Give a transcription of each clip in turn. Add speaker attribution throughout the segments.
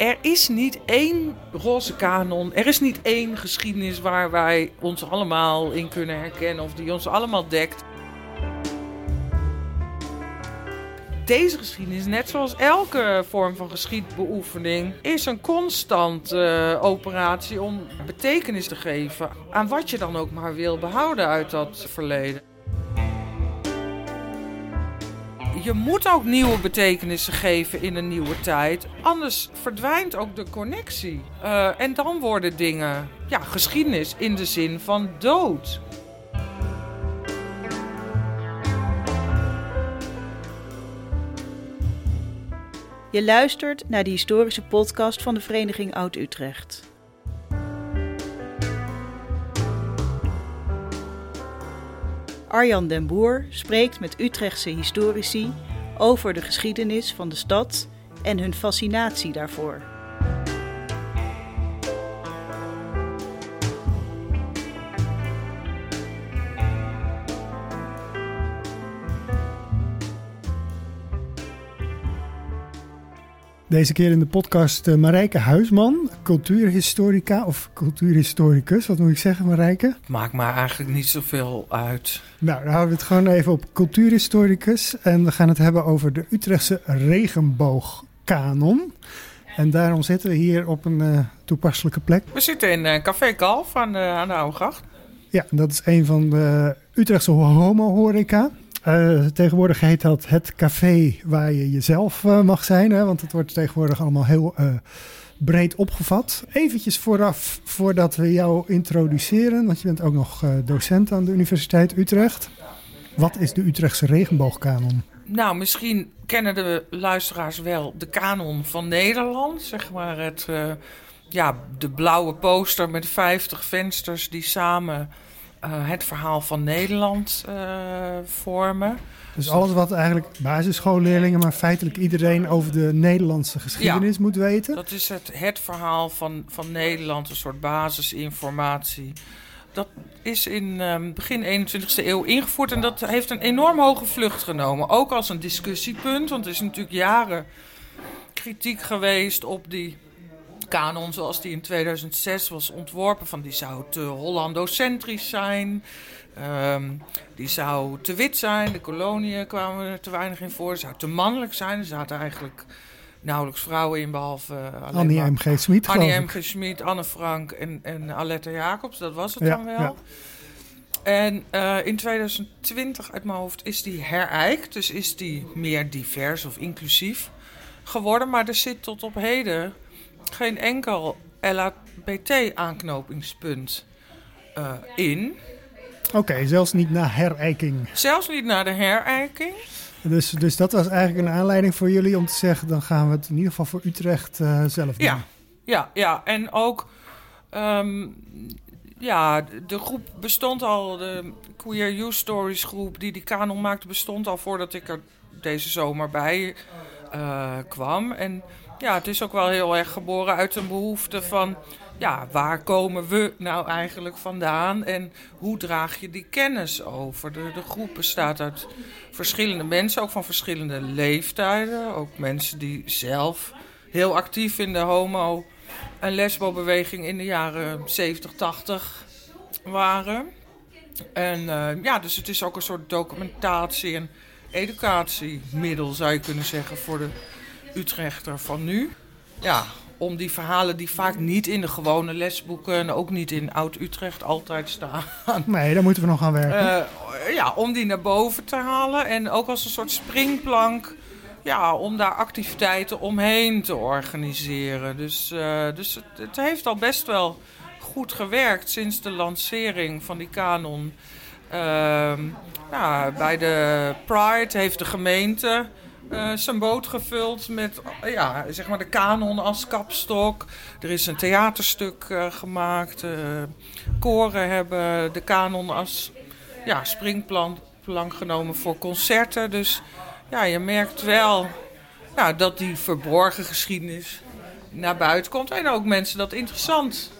Speaker 1: er is niet één roze kanon. Er is niet één geschiedenis waar wij ons allemaal in kunnen herkennen of die ons allemaal dekt. Deze geschiedenis, net zoals elke vorm van geschiedbeoefening, is een constante uh, operatie om betekenis te geven aan wat je dan ook maar wil behouden uit dat verleden. Je moet ook nieuwe betekenissen geven in een nieuwe tijd. Anders verdwijnt ook de connectie. Uh, en dan worden dingen ja, geschiedenis in de zin van dood.
Speaker 2: Je luistert naar de historische podcast van de Vereniging Oud-Utrecht. Arjan den Boer spreekt met Utrechtse historici over de geschiedenis van de stad en hun fascinatie daarvoor.
Speaker 3: Deze keer in de podcast uh, Marijke Huisman, cultuurhistorica of cultuurhistoricus. Wat moet ik zeggen, Marijke?
Speaker 1: Maakt maar eigenlijk niet zoveel uit.
Speaker 3: Nou, dan houden we het gewoon even op cultuurhistoricus. En we gaan het hebben over de Utrechtse regenboogkanon. En daarom zitten we hier op een uh, toepasselijke plek.
Speaker 1: We zitten in uh, Café Kalf aan de, aan de.
Speaker 3: Ja, dat is een van de Utrechtse homo-horeca. Uh, tegenwoordig heet dat het café waar je jezelf uh, mag zijn. Hè, want het wordt tegenwoordig allemaal heel uh, breed opgevat. Eventjes vooraf, voordat we jou introduceren, want je bent ook nog docent aan de Universiteit Utrecht. Wat is de Utrechtse regenboogkanon?
Speaker 1: Nou, misschien kennen de luisteraars wel de kanon van Nederland. Zeg maar het, ja, de blauwe poster met 50 vensters die samen het verhaal van Nederland uh, vormen.
Speaker 3: Dus alles wat eigenlijk basisschoolleerlingen, maar feitelijk iedereen over de Nederlandse geschiedenis
Speaker 1: ja,
Speaker 3: moet weten.
Speaker 1: Dat is het, het verhaal van, van Nederland, een soort basisinformatie. Dat is in um, begin 21e eeuw ingevoerd en dat heeft een enorm hoge vlucht genomen. Ook als een discussiepunt, want er is natuurlijk jaren kritiek geweest op die kanon zoals die in 2006 was ontworpen. Van die zou te Hollandocentrisch zijn. Um, die zou te wit zijn. De koloniën kwamen er te weinig in voor. Zou te mannelijk zijn. Er zaten eigenlijk nauwelijks vrouwen in, behalve
Speaker 3: uh, Annie M.G. Smit.
Speaker 1: Annie M.G. Smit, Anne Frank en, en Aletta Jacobs. Dat was het ja, dan wel. Ja. En uh, in 2020 uit mijn hoofd is die herijkt. Dus is die meer divers of inclusief geworden. Maar er zit tot op heden geen enkel LHBT-aanknopingspunt uh, in.
Speaker 3: Oké, okay, zelfs niet na herijking.
Speaker 1: Zelfs niet na de herijking.
Speaker 3: Dus, dus dat was eigenlijk een aanleiding voor jullie om te zeggen: dan gaan we het in ieder geval voor Utrecht uh, zelf doen.
Speaker 1: Ja, ja, ja. En ook, um, ja, de groep bestond al, de Queer Youth Stories groep die die kanon maakte, bestond al voordat ik er deze zomer bij uh, kwam. En ja, het is ook wel heel erg geboren uit een behoefte van... ja, waar komen we nou eigenlijk vandaan en hoe draag je die kennis over? De, de groep bestaat uit verschillende mensen, ook van verschillende leeftijden. Ook mensen die zelf heel actief in de homo- en lesbo-beweging in de jaren 70, 80 waren. En uh, ja, dus het is ook een soort documentatie- en educatiemiddel, zou je kunnen zeggen, voor de Utrechter van nu. Ja, om die verhalen die vaak niet in de gewone lesboeken en ook niet in Oud-Utrecht altijd staan.
Speaker 3: Nee, daar moeten we nog aan werken.
Speaker 1: Uh, ja, om die naar boven te halen en ook als een soort springplank. Ja, om daar activiteiten omheen te organiseren. Dus, uh, dus het, het, heeft al best wel goed gewerkt sinds de lancering van die kanon. Uh, nou, bij de Pride heeft de gemeente uh, zijn boot gevuld met ja, zeg maar de kanon als kapstok. Er is een theaterstuk uh, gemaakt. koren hebben de kanon als ja, springplank genomen voor concerten. Dus ja, je merkt wel dat die verborgen geschiedenis naar buiten komt. En ook mensen dat interessant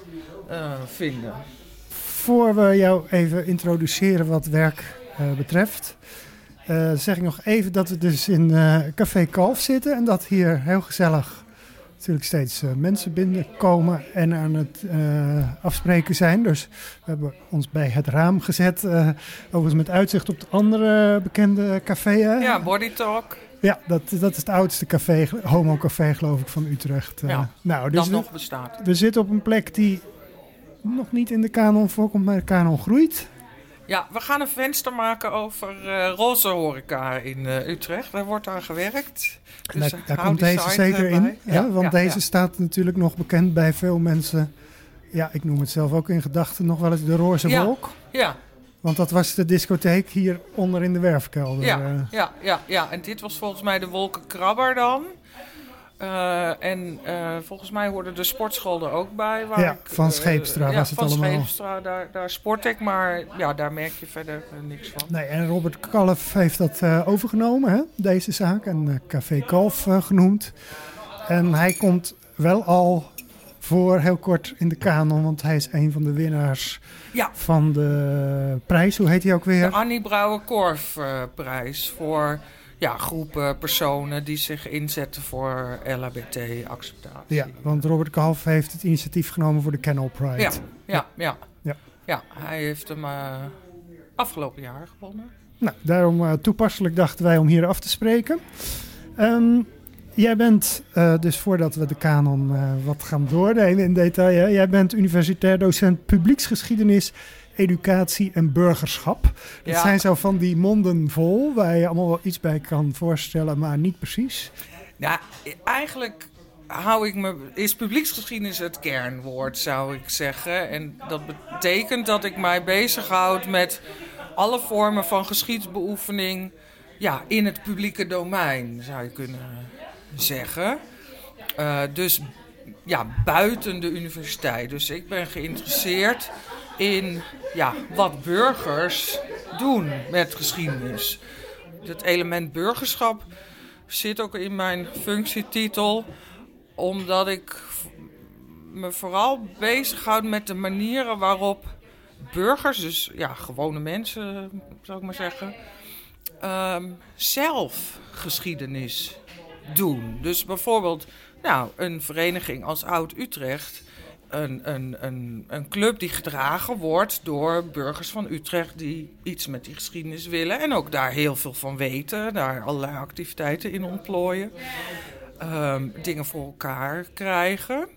Speaker 1: vinden.
Speaker 3: Voor we jou even introduceren wat werk betreft... Uh, zeg ik nog even dat we dus in uh, Café Kalf zitten en dat hier heel gezellig natuurlijk steeds eh, mensen binnenkomen en aan het eh, afspreken zijn. Dus we hebben ons bij het raam gezet, overigens met uitzicht op het andere bekende café. Hè?
Speaker 1: Ja, Body Talk.
Speaker 3: Ja, dat, dat is het oudste café, homo-café geloof ik, van Utrecht.
Speaker 1: Ja,
Speaker 3: nou,
Speaker 1: dus dat nog bestaat.
Speaker 3: We zitten op een plek die nog niet in de kanon voorkomt, maar de kanon groeit.
Speaker 1: Ja, we gaan een venster maken over uh, roze horeca in uh, Utrecht. Daar wordt aan gewerkt.
Speaker 3: Dus daar, daar komt deze zeker in. Ja, want deze staat natuurlijk nog bekend bij veel mensen. Ja, ik noem het zelf ook in gedachten nog wel eens de roze wolk.
Speaker 1: Ja.
Speaker 3: Want dat was de discotheek hier onder in de werfkelder.
Speaker 1: Ja, ja, ja, ja, en dit was volgens mij de wolkenkrabber dan. Uh, en uh, volgens mij hoorde de sportschool er ook bij. Waar
Speaker 3: ja,
Speaker 1: ik,
Speaker 3: van Scheepstra
Speaker 1: uh,
Speaker 3: was
Speaker 1: ja,
Speaker 3: het
Speaker 1: van
Speaker 3: allemaal.
Speaker 1: Scheepstra, daar, daar sport ik, maar ja, daar merk je verder niks van.
Speaker 3: Nee, en Robert Kalf heeft dat overgenomen, hè, deze zaak. En Café Kalf genoemd. En hij komt wel al voor heel kort in de kanon, want hij is een van de winnaars
Speaker 1: ja.
Speaker 3: van de prijs. Hoe heet hij ook weer?
Speaker 1: De Annie Brouwer-Korf-prijs voor ja, groepen personen die zich inzetten voor LHBT-acceptatie.
Speaker 3: Ja, want Robert Kalf heeft het initiatief genomen voor de Kennel Pride.
Speaker 1: Ja, ja, ja.
Speaker 3: ja.
Speaker 1: ja hij heeft hem uh, afgelopen jaar gewonnen.
Speaker 3: Nou, daarom uh, toepasselijk dachten wij om hier af te spreken. Um, jij bent, uh, dus voordat we de kanon wat gaan doornemen in detail, hè, jij bent universitair docent publieksgeschiedenis educatie en burgerschap. Dat
Speaker 1: Ja.
Speaker 3: zijn zo van die monden vol, waar je allemaal wel iets bij kan voorstellen, maar niet precies.
Speaker 1: Ja, eigenlijk hou ik me. Is publieksgeschiedenis het kernwoord, zou ik zeggen. En dat betekent dat ik mij bezighoud met alle vormen van geschiedsbeoefening. Ja, in het publieke domein, zou je kunnen zeggen. Uh, dus ja, buiten de universiteit. Dus ik ben geïnteresseerd in ja, wat burgers doen met geschiedenis. Het element burgerschap zit ook in mijn functietitel, omdat ik me vooral bezighoud met de manieren waarop burgers, dus ja, gewone mensen zou ik maar zeggen, um, zelf geschiedenis doen. Dus bijvoorbeeld, nou, een vereniging als Oud Utrecht een, een, een, een club die gedragen wordt door burgers van Utrecht die iets met die geschiedenis willen. En ook daar heel veel van weten, daar allerlei activiteiten in ontplooien. Um, dingen voor elkaar krijgen.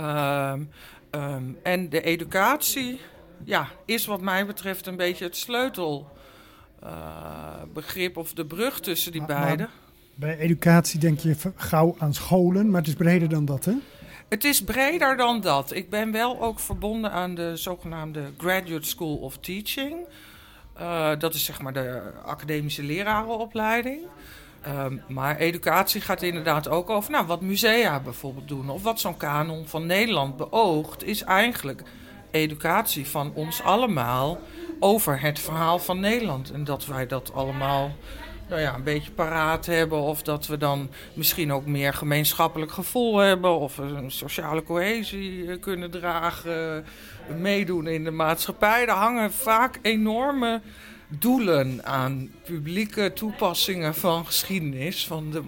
Speaker 1: Um, um, en de educatie ja, is wat mij betreft een beetje het sleutelbegrip uh, of de brug tussen die beiden.
Speaker 3: Bij educatie denk je gauw aan scholen, maar het is breder dan dat, hè?
Speaker 1: Het is breder dan dat. Ik ben wel ook verbonden aan de zogenaamde Graduate School of Teaching. Uh, dat is zeg maar de academische lerarenopleiding. Um, maar educatie gaat inderdaad ook over nou, wat musea bijvoorbeeld doen. Of wat zo'n kanon van Nederland beoogt, is eigenlijk educatie van ons allemaal over het verhaal van Nederland. En dat wij dat allemaal nou ja, een beetje paraat hebben. Of dat we dan misschien ook meer gemeenschappelijk gevoel hebben. Of een sociale cohesie kunnen dragen. Meedoen in de maatschappij. Daar hangen vaak enorme doelen aan publieke toepassingen van geschiedenis. Van de,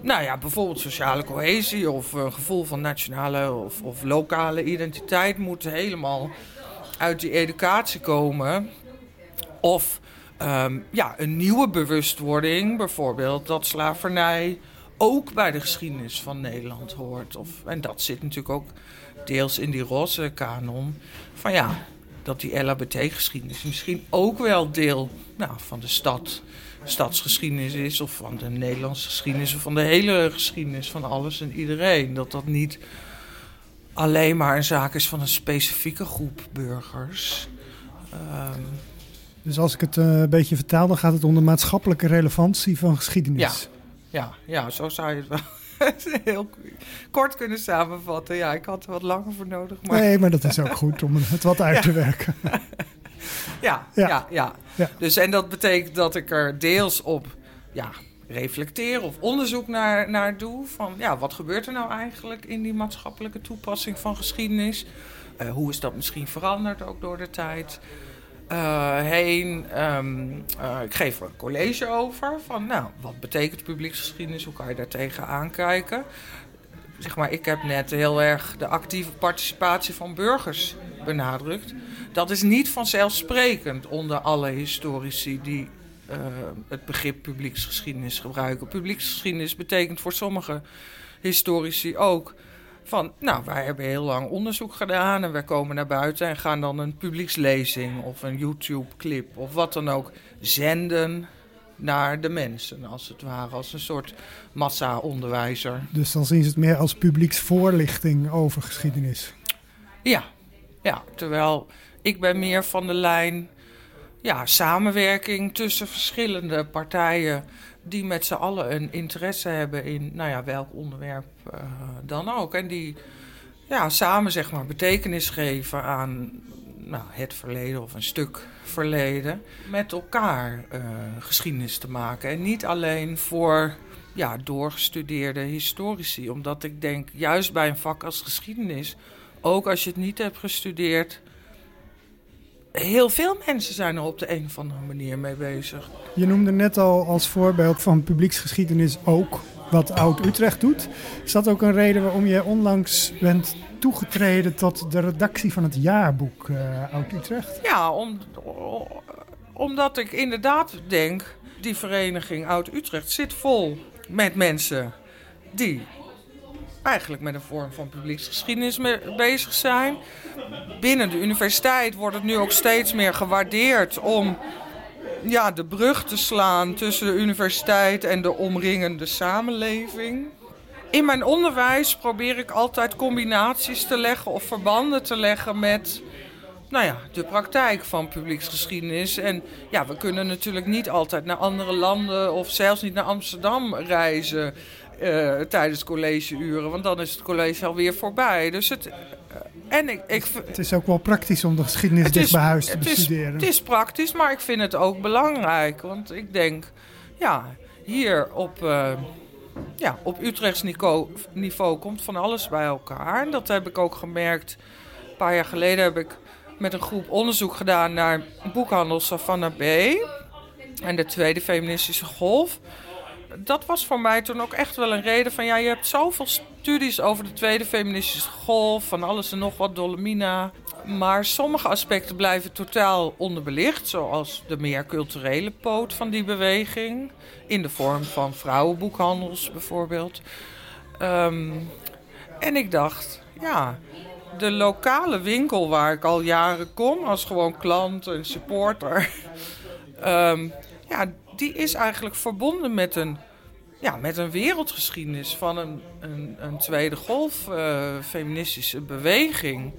Speaker 1: nou ja, bijvoorbeeld sociale cohesie of een gevoel van nationale of, of lokale identiteit moet helemaal uit die educatie komen. Of um, ja, een nieuwe bewustwording, bijvoorbeeld dat slavernij ook bij de geschiedenis van Nederland hoort. Of, en dat zit natuurlijk ook deels in die roze kanon. Van ja, dat die LHBT-geschiedenis misschien ook wel deel nou, van de stad, stadsgeschiedenis is, of van de Nederlandse geschiedenis, of van de hele geschiedenis van alles en iedereen. Dat dat niet alleen maar een zaak is van een specifieke groep burgers. Um,
Speaker 3: dus als ik het uh, een beetje vertaal, dan gaat het om de maatschappelijke relevantie van geschiedenis.
Speaker 1: Ja, ja, ja zo zou je het wel heel kort kunnen samenvatten. Ja, ik had er wat langer voor nodig. Maar...
Speaker 3: Nee, maar dat is ook goed om het wat uit ja. te werken.
Speaker 1: ja, ja, ja, ja, ja. Dus en dat betekent dat ik er deels op ja, reflecteer of onderzoek naar, naar doe. Van ja, wat gebeurt er nou eigenlijk in die maatschappelijke toepassing van geschiedenis? Uh, hoe is dat misschien veranderd ook door de tijd? Uh, heen. Um, uh, ik geef er een college over van, nou, wat betekent publieksgeschiedenis? Hoe kan je daar tegenaan kijken? zeg maar, ik heb net heel erg de actieve participatie van burgers benadrukt. Dat is niet vanzelfsprekend onder alle historici die uh, het begrip publieksgeschiedenis gebruiken. Publieksgeschiedenis betekent voor sommige historici ook van, nou, wij hebben heel lang onderzoek gedaan en wij komen naar buiten en gaan dan een publiekslezing of een YouTube-clip of wat dan ook zenden naar de mensen, als het ware, als een soort massa-onderwijzer.
Speaker 3: Dus dan zien ze het meer als publieksvoorlichting over geschiedenis?
Speaker 1: Ja, ja, terwijl ik ben meer van de lijn ja, samenwerking tussen verschillende partijen die met z'n allen een interesse hebben in nou ja, welk onderwerp uh, dan ook. En die ja, samen zeg maar betekenis geven aan nou, het verleden of een stuk verleden. Met elkaar uh, geschiedenis te maken. En niet alleen voor ja, doorgestudeerde historici. Omdat ik denk, juist bij een vak als geschiedenis, ook als je het niet hebt gestudeerd heel veel mensen zijn er op de een of andere manier mee bezig.
Speaker 3: Je noemde net al als voorbeeld van publieksgeschiedenis ook wat Oud-Utrecht doet. Is dat ook een reden waarom je onlangs bent toegetreden tot de redactie van het jaarboek uh, Oud-Utrecht?
Speaker 1: Ja, om, omdat ik inderdaad denk, die vereniging Oud-Utrecht zit vol met mensen die eigenlijk met een vorm van publieksgeschiedenis bezig zijn. Binnen de universiteit wordt het nu ook steeds meer gewaardeerd om ja, de brug te slaan tussen de universiteit en de omringende samenleving. In mijn onderwijs probeer ik altijd combinaties te leggen of verbanden te leggen met nou ja, de praktijk van publieksgeschiedenis. En ja, we kunnen natuurlijk niet altijd naar andere landen of zelfs niet naar Amsterdam reizen. Uh, tijdens collegeuren, want dan is het college alweer voorbij. Dus het, uh, en ik, ik,
Speaker 3: het is ook wel praktisch om de geschiedenis dicht is, bij huis te bestuderen.
Speaker 1: Het is praktisch, maar ik vind het ook belangrijk. Want ik denk, ja, hier op, uh, ja, op Utrechts niveau, niveau komt van alles bij elkaar. En dat heb ik ook gemerkt. Een paar jaar geleden heb ik met een groep onderzoek gedaan naar boekhandel Savannah B. En de tweede feministische golf dat was voor mij toen ook echt wel een reden van... ja, je hebt zoveel studies over de tweede feministische golf... van alles en nog wat, Dolomina. Maar sommige aspecten blijven totaal onderbelicht... zoals de meer culturele poot van die beweging... in de vorm van vrouwenboekhandels bijvoorbeeld. Um, en ik dacht, ja, de lokale winkel waar ik al jaren kom... als gewoon klant en supporter... Um, ja, die is eigenlijk verbonden met een, ja, met een wereldgeschiedenis van een, een, een tweede golf uh, feministische beweging.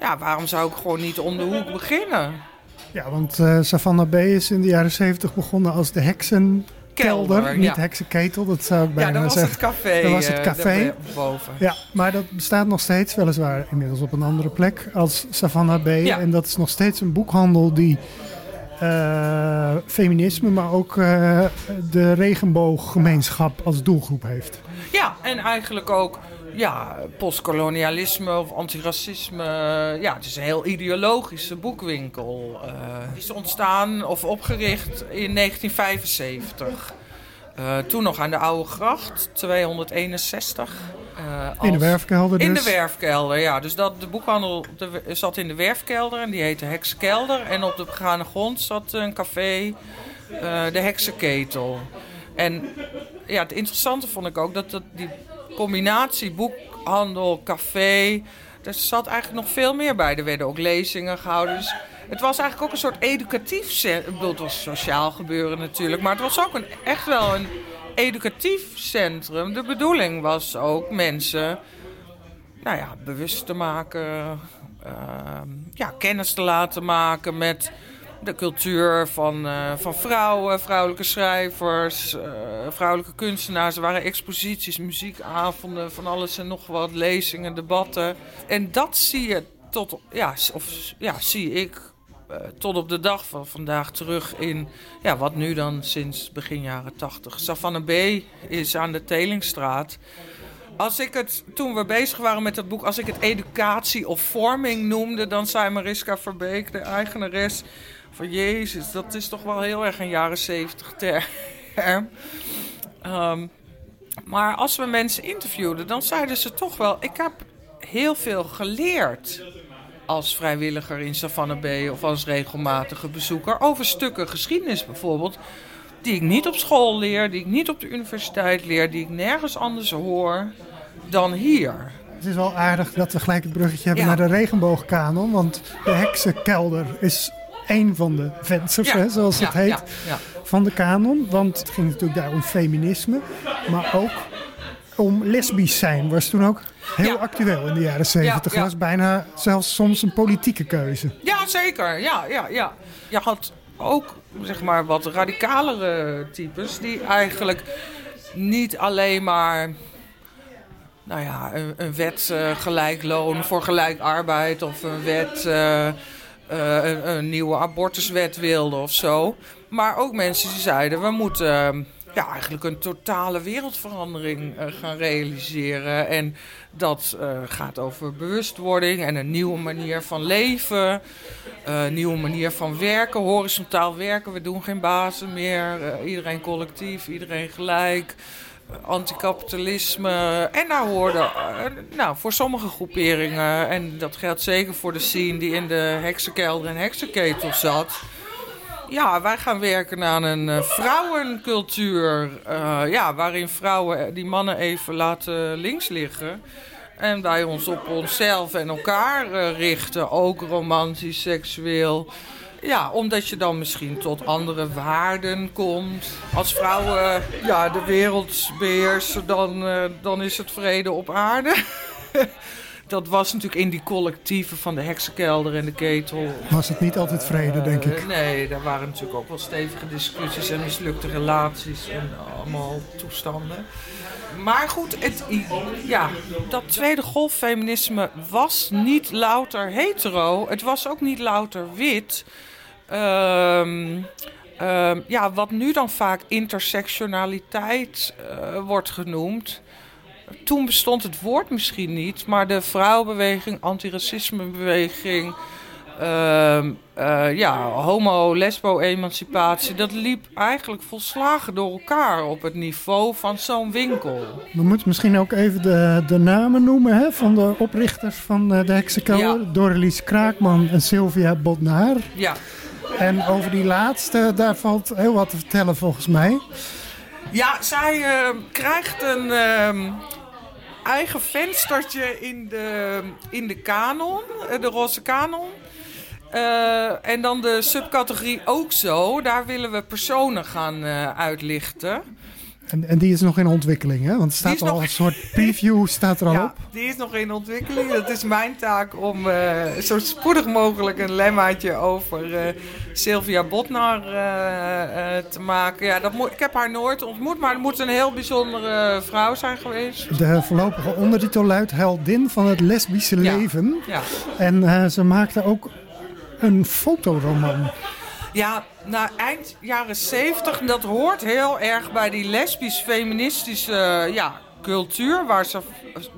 Speaker 1: Ja, waarom zou ik gewoon niet om de hoek beginnen?
Speaker 3: Ja, want uh, Savannah B is in de jaren zeventig begonnen als de heksen kelder, niet heksenketel. Dat zou ik bijna
Speaker 1: ja, dat
Speaker 3: was
Speaker 1: Het café,
Speaker 3: dat was het café.
Speaker 1: Uh, boven.
Speaker 3: Ja, maar dat bestaat nog steeds, weliswaar inmiddels op een andere plek als Savannah B. Ja. En dat is nog steeds een boekhandel die uh, feminisme, maar ook uh, de regenbooggemeenschap als doelgroep heeft.
Speaker 1: Ja, en eigenlijk ook ja, postkolonialisme of antiracisme. Ja, het is een heel ideologische boekwinkel. Uh, is ontstaan of opgericht in 1975. Uh, toen nog aan de Oude Gracht, 261.
Speaker 3: Als, in de werfkelder dus?
Speaker 1: In de werfkelder, ja. Dus dat, de boekhandel de, zat in de werfkelder en die heette Heksenkelder. En op de begane grond zat een café, uh, de Heksenketel. En ja, het interessante vond ik ook dat, dat die combinatie boekhandel, café... Er zat eigenlijk nog veel meer bij. Er werden ook lezingen gehouden. Dus het was eigenlijk ook een soort educatief centrum. Ik bedoel, het was sociaal gebeuren natuurlijk. Maar het was ook een, echt wel een educatief centrum. De bedoeling was ook mensen nou ja, bewust te maken. Uh, ja, kennis te laten maken met de cultuur van, uh, van vrouwen, vrouwelijke schrijvers, uh, vrouwelijke kunstenaars. Er waren exposities, muziekavonden, van alles en nog wat, lezingen, debatten. En dat zie je tot, ja, of ja, zie ik uh, tot op de dag van vandaag terug in ja, wat nu dan sinds begin jaren 80. Savannah B is aan de Telingstraat. Als ik het, toen we bezig waren met dat boek, als ik het educatie of vorming noemde, dan zei Mariska Verbeek, de eigenares, van Jezus, dat is toch wel heel erg een jaren 70 term. Um, Maar als we mensen interviewden, dan zeiden ze toch wel: ik heb heel veel geleerd als vrijwilliger in Savannah Bay of als regelmatige bezoeker over stukken geschiedenis bijvoorbeeld, die ik niet op school leer, die ik niet op de universiteit leer, die ik nergens anders hoor dan hier.
Speaker 3: Het is wel aardig dat we gelijk het bruggetje hebben
Speaker 1: Ja.
Speaker 3: naar de regenboogkanon, want de heksenkelder is één van de vensters, hè, zoals het
Speaker 1: ja,
Speaker 3: heet, van de kanon. Want het ging natuurlijk daar om feminisme, maar ook om lesbisch zijn. Was toen ook heel
Speaker 1: Ja.
Speaker 3: actueel in de jaren zeventig.
Speaker 1: ja.
Speaker 3: Was bijna zelfs soms een politieke keuze.
Speaker 1: Ja, zeker. Ja, ja, ja. Je had ook zeg maar wat radicalere types die eigenlijk niet alleen maar nou ja, een, een wet eh, gelijk loon voor gelijk arbeid of een wet eh, eh, een, een nieuwe abortuswet wilden of zo. Maar ook mensen die zeiden we moeten ja, eigenlijk een totale wereldverandering eh, gaan realiseren. En dat eh, gaat over bewustwording en een nieuwe manier van leven. eh, Een nieuwe manier van werken, horizontaal werken. We doen geen bazen meer. iedereen collectief, iedereen gelijk. Anticapitalisme. En daar hoorde, eh, nou, voor sommige groeperingen, en dat geldt zeker voor de scene die in de heksenkelder en heksenketel zat. Ja, wij gaan werken aan een eh, vrouwencultuur. eh, ja, waarin vrouwen die mannen even laten links liggen. En wij ons op onszelf en elkaar eh, richten. Ook romantisch, seksueel. Ja, omdat je dan misschien tot andere waarden komt. Als vrouwen ja, de wereld beheersen, dan, dan is het vrede op aarde. Dat was natuurlijk in die collectieven van de heksenkelder en de ketel.
Speaker 3: Was het niet altijd vrede, denk ik.
Speaker 1: Eh, nee, daar waren natuurlijk ook wel stevige discussies en mislukte relaties en allemaal toestanden. Maar goed, het, ja, dat tweede golffeminisme was niet louter hetero. Het was ook niet louter wit. Ehm, ehm, ja, wat nu dan vaak intersectionaliteit eh, wordt genoemd. Toen bestond het woord misschien niet, maar de vrouwenbeweging, antiracismebeweging, eh, ja, homo, lesbo, emancipatie, dat liep eigenlijk volslagen door elkaar op het niveau van zo'n winkel.
Speaker 3: We moeten misschien ook even de, de namen noemen hè, van de oprichters van eh, de heksenkelder.
Speaker 1: Ja.
Speaker 3: Dorelies Kraakman en Sylvia Bodnaar.
Speaker 1: Ja,
Speaker 3: En over die laatste, daar valt heel wat te vertellen volgens mij.
Speaker 1: Ja zij eh, krijgt een ehm, eigen venstertje in de, in de kanon, eh, de roze kanon. Eh, en dan de subcategorie ook zo. Daar willen we personen gaan eh, uitlichten.
Speaker 3: En, en die is nog in ontwikkeling, hè? Want er staat al
Speaker 1: nog-
Speaker 3: een soort preview staat er al
Speaker 1: Ja,
Speaker 3: op.
Speaker 1: die is nog in ontwikkeling. Het is mijn taak om eh, zo spoedig mogelijk een lemmaatje over eh, Sylvia Botnar eh, te maken. Ja, dat moet, ik heb haar nooit ontmoet, maar het moet een heel bijzondere vrouw zijn geweest.
Speaker 3: De voorlopige ondertitel luidt Heldin van het lesbische
Speaker 1: Ja.
Speaker 3: leven.
Speaker 1: Ja,
Speaker 3: En ze maakte ook een fotoroman.
Speaker 1: Ja na eind jaren zeventig, dat hoort heel erg bij die lesbisch-feministische ja, cultuur... waar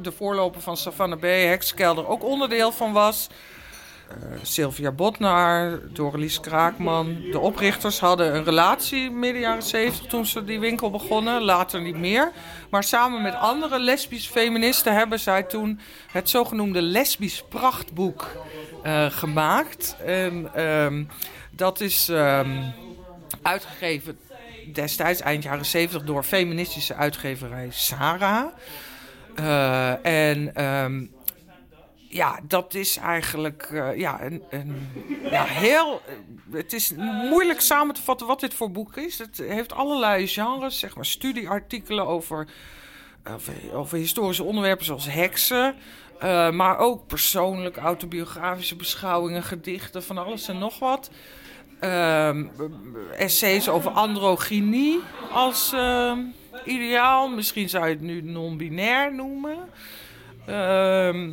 Speaker 1: de voorloper van Savannah B. Hekskelder ook onderdeel van was... Eh, Sylvia Botnar, Dorelies Kraakman. De oprichters hadden een relatie midden jaren 70 toen ze die winkel begonnen. Later niet meer. Maar samen met andere lesbisch feministen hebben zij toen het zogenoemde lesbisch prachtboek eh, gemaakt. En, ehm, dat is ehm, uitgegeven destijds, eind jaren 70, door feministische uitgeverij Sarah. Eh, en ehm, ja, dat is eigenlijk eh, ja, een, ja, heel. Het is moeilijk samen te vatten wat dit voor boek is. Het heeft allerlei genres, zeg maar studieartikelen over, over, over historische onderwerpen zoals heksen. eh, maar ook persoonlijk autobiografische beschouwingen, gedichten, van alles en nog wat. Ehm, essays over androgynie als ehm, ideaal. Misschien zou je het nu non-binair noemen. Ehm,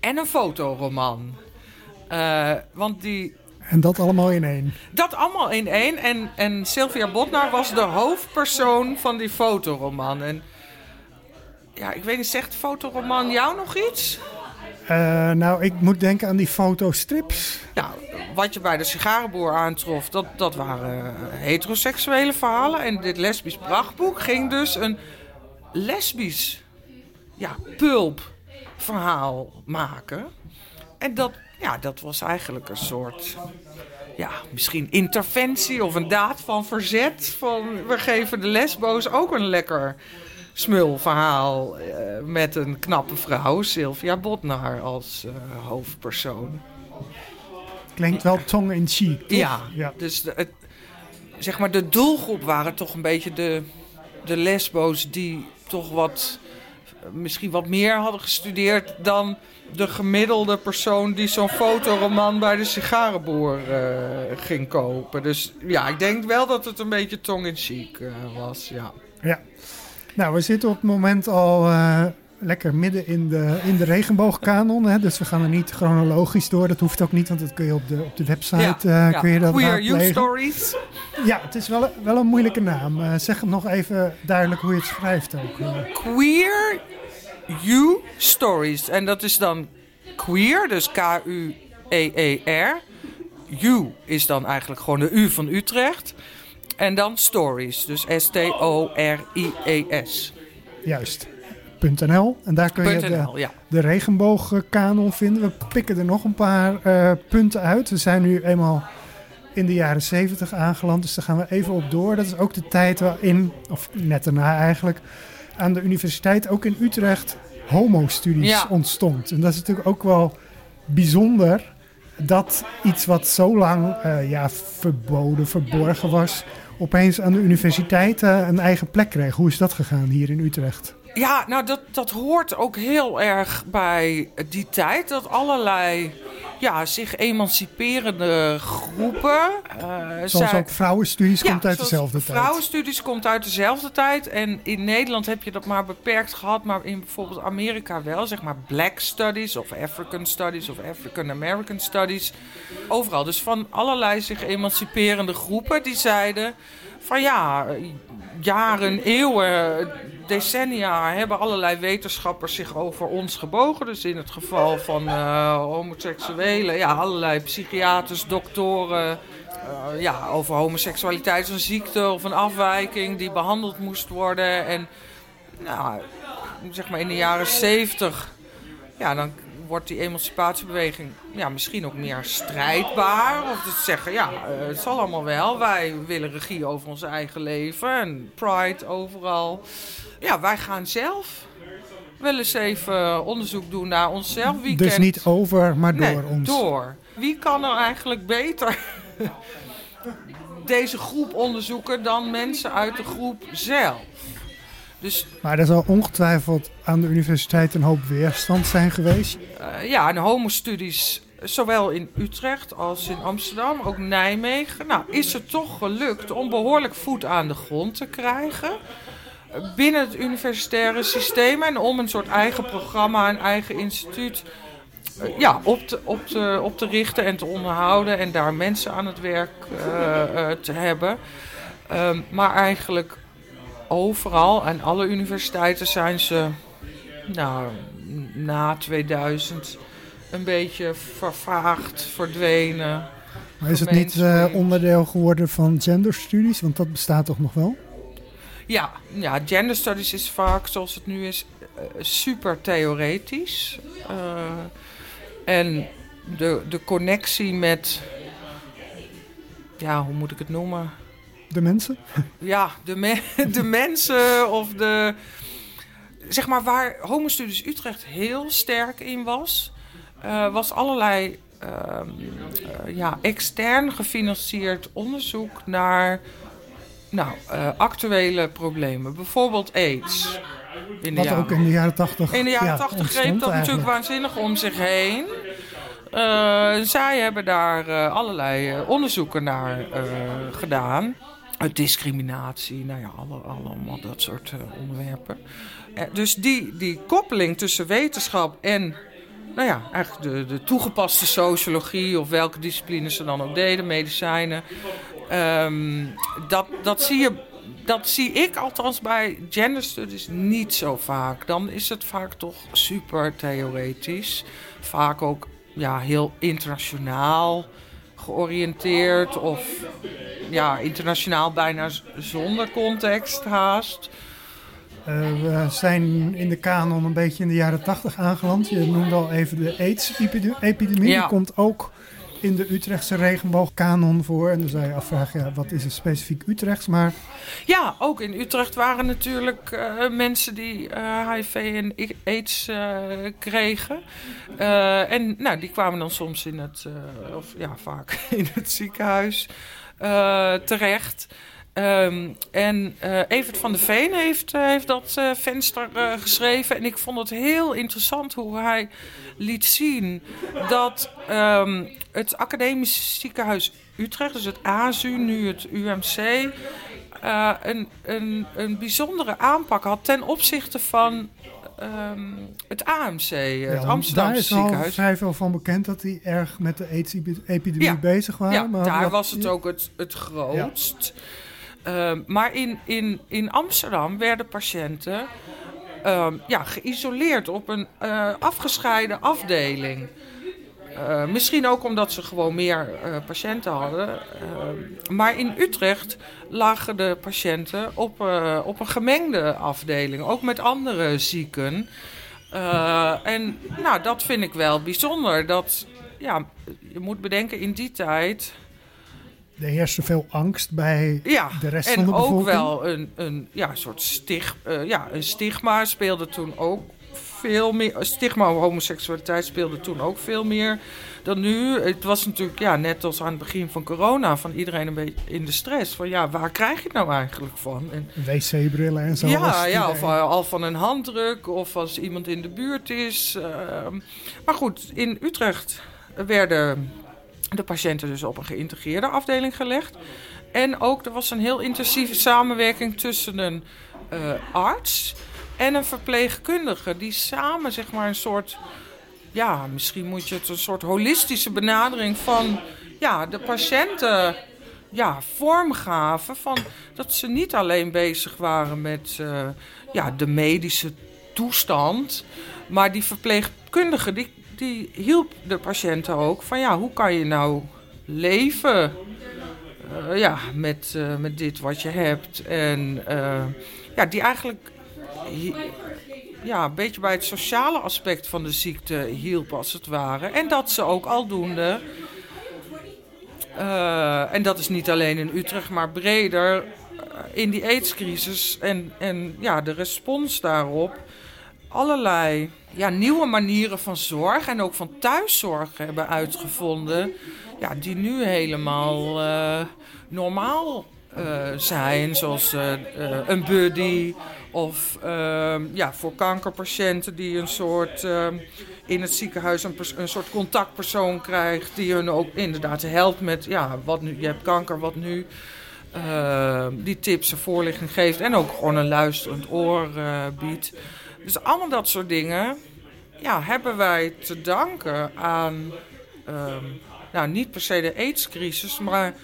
Speaker 1: en een fotoroman. Eh, want die,
Speaker 3: En dat allemaal in één.
Speaker 1: dat allemaal in één. En, en Sylvia Botnar was de hoofdpersoon van die fotoroman. En ja, ik weet niet, zegt fotoroman jou nog iets?
Speaker 3: Eh, nou, ik moet denken aan die fotostrips.
Speaker 1: Ja, wat je bij de sigarenboer aantrof, dat, dat waren eh, heteroseksuele verhalen. En dit lesbisch prachtboek ging dus een lesbisch ja, pulp verhaal maken. En dat, ja, dat was eigenlijk een soort, ja, misschien interventie of een daad van verzet. Van we geven de lesbo's ook een lekker smulverhaal uh, met een knappe vrouw, Sylvia Botnar, als uh, hoofdpersoon.
Speaker 3: Klinkt wel tong in cheek.
Speaker 1: Ja, ja, dus de, het, zeg maar de doelgroep waren toch een beetje de, de lesbo's die toch wat misschien wat meer hadden gestudeerd dan de gemiddelde persoon die zo'n fotoroman bij de sigarenboer uh, ging kopen. Dus ja, ik denk wel dat het een beetje tong in cheek uh, was. Ja.
Speaker 3: ja. Nou, we zitten op het moment al uh, lekker midden in de, in de regenboogkanon. Hè? Dus we gaan er niet chronologisch door. Dat hoeft ook niet, want dat kun je op de, op de website ja, ja. kun je dat
Speaker 1: Queer You Stories.
Speaker 3: Ja, het is wel, wel een moeilijke naam. Uh, zeg het nog even duidelijk hoe je het schrijft ook.
Speaker 1: Queer You Stories. En dat is dan queer, dus K-U-E-E-R. U is dan eigenlijk gewoon de U van Utrecht. En dan Stories, dus S-T-O-R-I-E-S.
Speaker 3: Juist. .nl. En daar kun je de,
Speaker 1: ja.
Speaker 3: de regenboogkanon vinden. We pikken er nog een paar uh, punten uit. We zijn nu eenmaal in de jaren 70 aangeland, dus daar gaan we even op door. Dat is ook de tijd waarin, of net daarna eigenlijk, aan de universiteit, ook in Utrecht, homo-studies
Speaker 1: Ja.
Speaker 3: ontstond. En dat is natuurlijk ook wel bijzonder dat iets wat zo lang eh, ja, verboden, verborgen was, opeens aan de universiteit eh, een eigen plek kreeg. Hoe is dat gegaan hier in Utrecht?
Speaker 1: Ja, nou dat, dat hoort ook heel erg bij die tijd. Dat allerlei ja, zich emanciperende groepen. Uh,
Speaker 3: Zoals ook vrouwenstudies
Speaker 1: ja,
Speaker 3: komt uit dezelfde tijd.
Speaker 1: Vrouwenstudies komt uit dezelfde tijd. En in Nederland heb je dat maar beperkt gehad. Maar in bijvoorbeeld Amerika wel. Zeg maar Black Studies of African Studies of African American Studies. Overal. Dus van allerlei zich emanciperende groepen die zeiden van ja, jaren, eeuwen, decennia hebben allerlei wetenschappers zich over ons gebogen. Dus in het geval van uh, homoseksuelen, ja, allerlei psychiaters, doktoren. Uh, ja, over homoseksualiteit een ziekte of een afwijking die behandeld moest worden. En nou, zeg maar in de jaren zeventig, ja, dan wordt die emancipatiebeweging ja, misschien ook meer strijdbaar. Of te zeggen, ja, uh, het zal allemaal wel. Wij willen regie over ons eigen leven en pride overal. Ja, wij gaan zelf wel eens even onderzoek doen naar onszelf. Wie
Speaker 3: dus
Speaker 1: kent...
Speaker 3: niet over, maar door
Speaker 1: nee,
Speaker 3: ons.
Speaker 1: door. Wie kan er eigenlijk beter deze groep onderzoeken dan mensen uit de groep zelf? Dus,
Speaker 3: maar er zal ongetwijfeld aan de universiteit een hoop weerstand zijn geweest.
Speaker 1: Uh, ja, en homostudies, zowel in Utrecht als in Amsterdam, ook Nijmegen. Nou, is het toch gelukt om behoorlijk voet aan de grond te krijgen binnen het universitaire systeem. En om een soort eigen programma, een eigen instituut uh, ja, op, te, op, te, op te richten en te onderhouden. En daar mensen aan het werk uh, uh, te hebben. Um, maar eigenlijk overal en alle universiteiten zijn ze nou, na 2000 een beetje vervaagd, verdwenen.
Speaker 3: Maar is het niet uh, onderdeel geworden van genderstudies? Want dat bestaat toch nog wel?
Speaker 1: Ja, ja gender studies is vaak, zoals het nu is, uh, super theoretisch. Uh, en de, de connectie met, ja, hoe moet ik het noemen?
Speaker 3: De mensen?
Speaker 1: Ja, de, me de mensen of de... Zeg maar waar Homostudies Utrecht heel sterk in was... Uh, was allerlei uh, uh, ja, extern gefinancierd onderzoek naar nou, uh, actuele problemen. Bijvoorbeeld AIDS.
Speaker 3: In de Wat ook in de jaren tachtig
Speaker 1: In de jaren tachtig ja, greep dat eigenlijk. natuurlijk waanzinnig om zich heen. Zij hebben daar allerlei onderzoeken naar gedaan. Discriminatie, nou ja, alle, allemaal dat soort onderwerpen. dus die, die koppeling tussen wetenschap en nou ja, eigenlijk de, de toegepaste sociologie of welke disciplines ze dan ook deden, medicijnen. Um, dat, dat, zie je, dat zie ik althans bij gender studies niet zo vaak. Dan is het vaak toch super theoretisch. Vaak ook ja, heel internationaal georiënteerd of ja, internationaal bijna zonder context haast.
Speaker 3: Uh, we zijn in de kanon een beetje in de jaren tachtig aangeland. Je noemde al even de AIDS-epidemie. Ja. Die komt ook in de Utrechtse regenboogkanon voor. En dan zou je afvragen, ja, wat is het specifiek Utrechts? Maar...
Speaker 1: Ja, ook in Utrecht waren natuurlijk uh, mensen die uh, HIV en AIDS uh, kregen. en nou, die kwamen dan soms in het, of ja, vaak in het ziekenhuis terecht. Um, en uh, Evert van der Veen heeft, uh, heeft dat uh, venster geschreven. En ik vond het heel interessant hoe hij liet zien dat um, het Academisch Ziekenhuis Utrecht, dus het AZU, nu het UMC, een, een, een bijzondere aanpak had ten opzichte van Um, het AMC, het Amsterdamse ziekenhuis. Daar is
Speaker 3: al vrij veel van bekend dat die erg met de AIDS-epidemie ja, bezig waren.
Speaker 1: Ja, maar daar was het ook het, het grootst. Ja. Ehm, maar in, in, in Amsterdam werden patiënten uh, ja, geïsoleerd op een uh, afgescheiden afdeling. Uh, misschien ook omdat ze gewoon meer uh, patiënten hadden. Ehm, maar in Utrecht lagen de patiënten op, op een gemengde afdeling, ook met andere zieken. en nou, dat vind ik wel bijzonder. Dat, ja, je moet bedenken, in die tijd
Speaker 3: er heerste veel angst bij de rest van de bevolking.
Speaker 1: En ook wel een, een ja, soort stig, uh, ja, een stigma speelde toen ook veel meer. Stigma over homoseksualiteit speelde toen ook veel meer dan nu. Het was natuurlijk ja, net als aan het begin van corona, van iedereen een beetje in de stress. Van ja, waar krijg je het nou eigenlijk van?
Speaker 3: Wc-brillen en zo.
Speaker 1: Ja, ja of al van een handdruk of als iemand in de buurt is. Uh, maar goed, in Utrecht werden de patiënten dus op een geïntegreerde afdeling gelegd. En ook er was een heel intensieve samenwerking tussen een uh, arts en een verpleegkundige. Die samen zeg maar een soort, ja, misschien moet je het een soort holistische benadering van ja, de patiënten ja, vorm gaven. Van dat ze niet alleen bezig waren met uh, ja, de medische toestand. Maar die verpleegkundige die die hielp de patiënten ook van ja, hoe kan je nou leven uh, ja, met, uh, met dit wat je hebt. En uh, ja, die eigenlijk ja, een beetje bij het sociale aspect van de ziekte hielp als het ware. En dat ze ook aldoende, en dat is niet alleen in Utrecht, maar breder in die aidscrisis en, en ja, de respons daarop allerlei ja, nieuwe manieren van zorg en ook van thuiszorg hebben uitgevonden. Ja, die nu helemaal uh, normaal uh, zijn. Zoals uh, een buddy of ehm, ja, voor kankerpatiënten die een soort in het ziekenhuis een, een, soort contactpersoon krijgt. Die hun ook inderdaad helpt met ja, wat nu, je hebt kanker, wat nu. Die tips en voorlichting geeft en ook gewoon een luisterend oor biedt. Dus allemaal dat soort dingen ja, hebben wij te danken aan, um, nou niet per se de aidscrisis, maar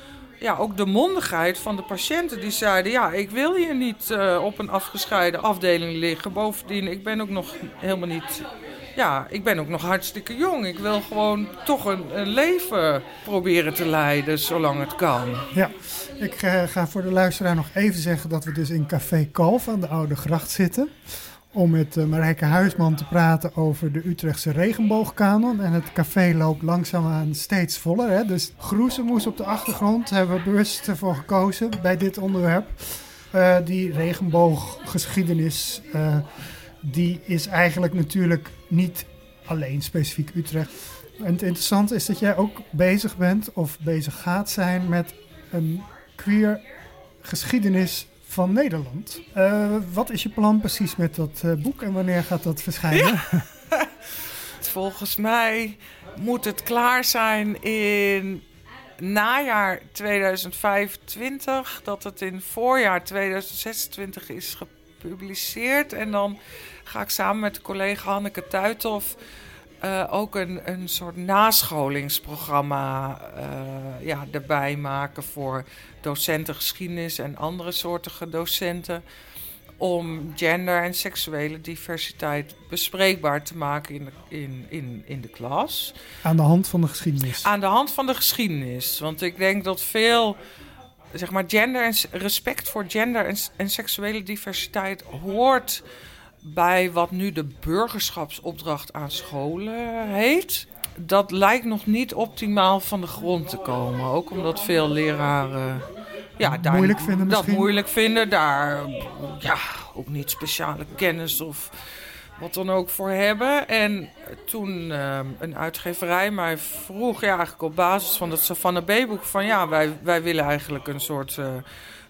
Speaker 1: ja, ook de mondigheid van de patiënten die zeiden: Ja, ik wil hier niet uh, op een afgescheiden afdeling liggen. Bovendien, ik ben ook nog helemaal niet. Ja, ik ben ook nog hartstikke jong. Ik wil gewoon toch een, een leven proberen te leiden, zolang het kan.
Speaker 3: Ja, ik uh, ga voor de luisteraar nog even zeggen dat we dus in Café Kalf aan de Oude Gracht zitten om met uh, Marijke Huisman te praten over de Utrechtse regenboogkanon. En het café loopt langzaamaan steeds voller. Hè? Dus groezemoes op de achtergrond hebben we bewust voor gekozen bij dit onderwerp. Uh, die regenbooggeschiedenis, uh, die is eigenlijk natuurlijk niet alleen specifiek Utrecht. En het interessante is dat jij ook bezig bent of bezig gaat zijn met een queer geschiedenis van Nederland. Uh, wat is je plan precies met dat uh, boek en wanneer gaat dat verschijnen?
Speaker 1: Volgens mij moet het klaar zijn in najaar 2025. Dat het in voorjaar 2026 is gepubliceerd. En dan ga ik samen met collega Hanneke Tuithoff uh, ook een, een soort nascholingsprogramma uh, ja, erbij maken voor docenten geschiedenis en andere soortige docenten. Om gender en seksuele diversiteit bespreekbaar te maken in de, in, in, in de klas.
Speaker 3: Aan de hand van de geschiedenis.
Speaker 1: Aan de hand van de geschiedenis. Want ik denk dat veel zeg maar gender en respect voor gender en, en seksuele diversiteit hoort bij wat nu de burgerschapsopdracht aan scholen heet. Dat lijkt nog niet optimaal van de grond te komen. Ook omdat veel leraren ja, daar
Speaker 3: Moeilijk vinden
Speaker 1: dat moeilijk vinden. Daar ja, ook niet speciale kennis of wat dan ook voor hebben. En toen ehm, een uitgeverij mij vroeg, ja, eigenlijk op basis van het Savannah B-boek, van ja, wij, wij willen eigenlijk een soort eh,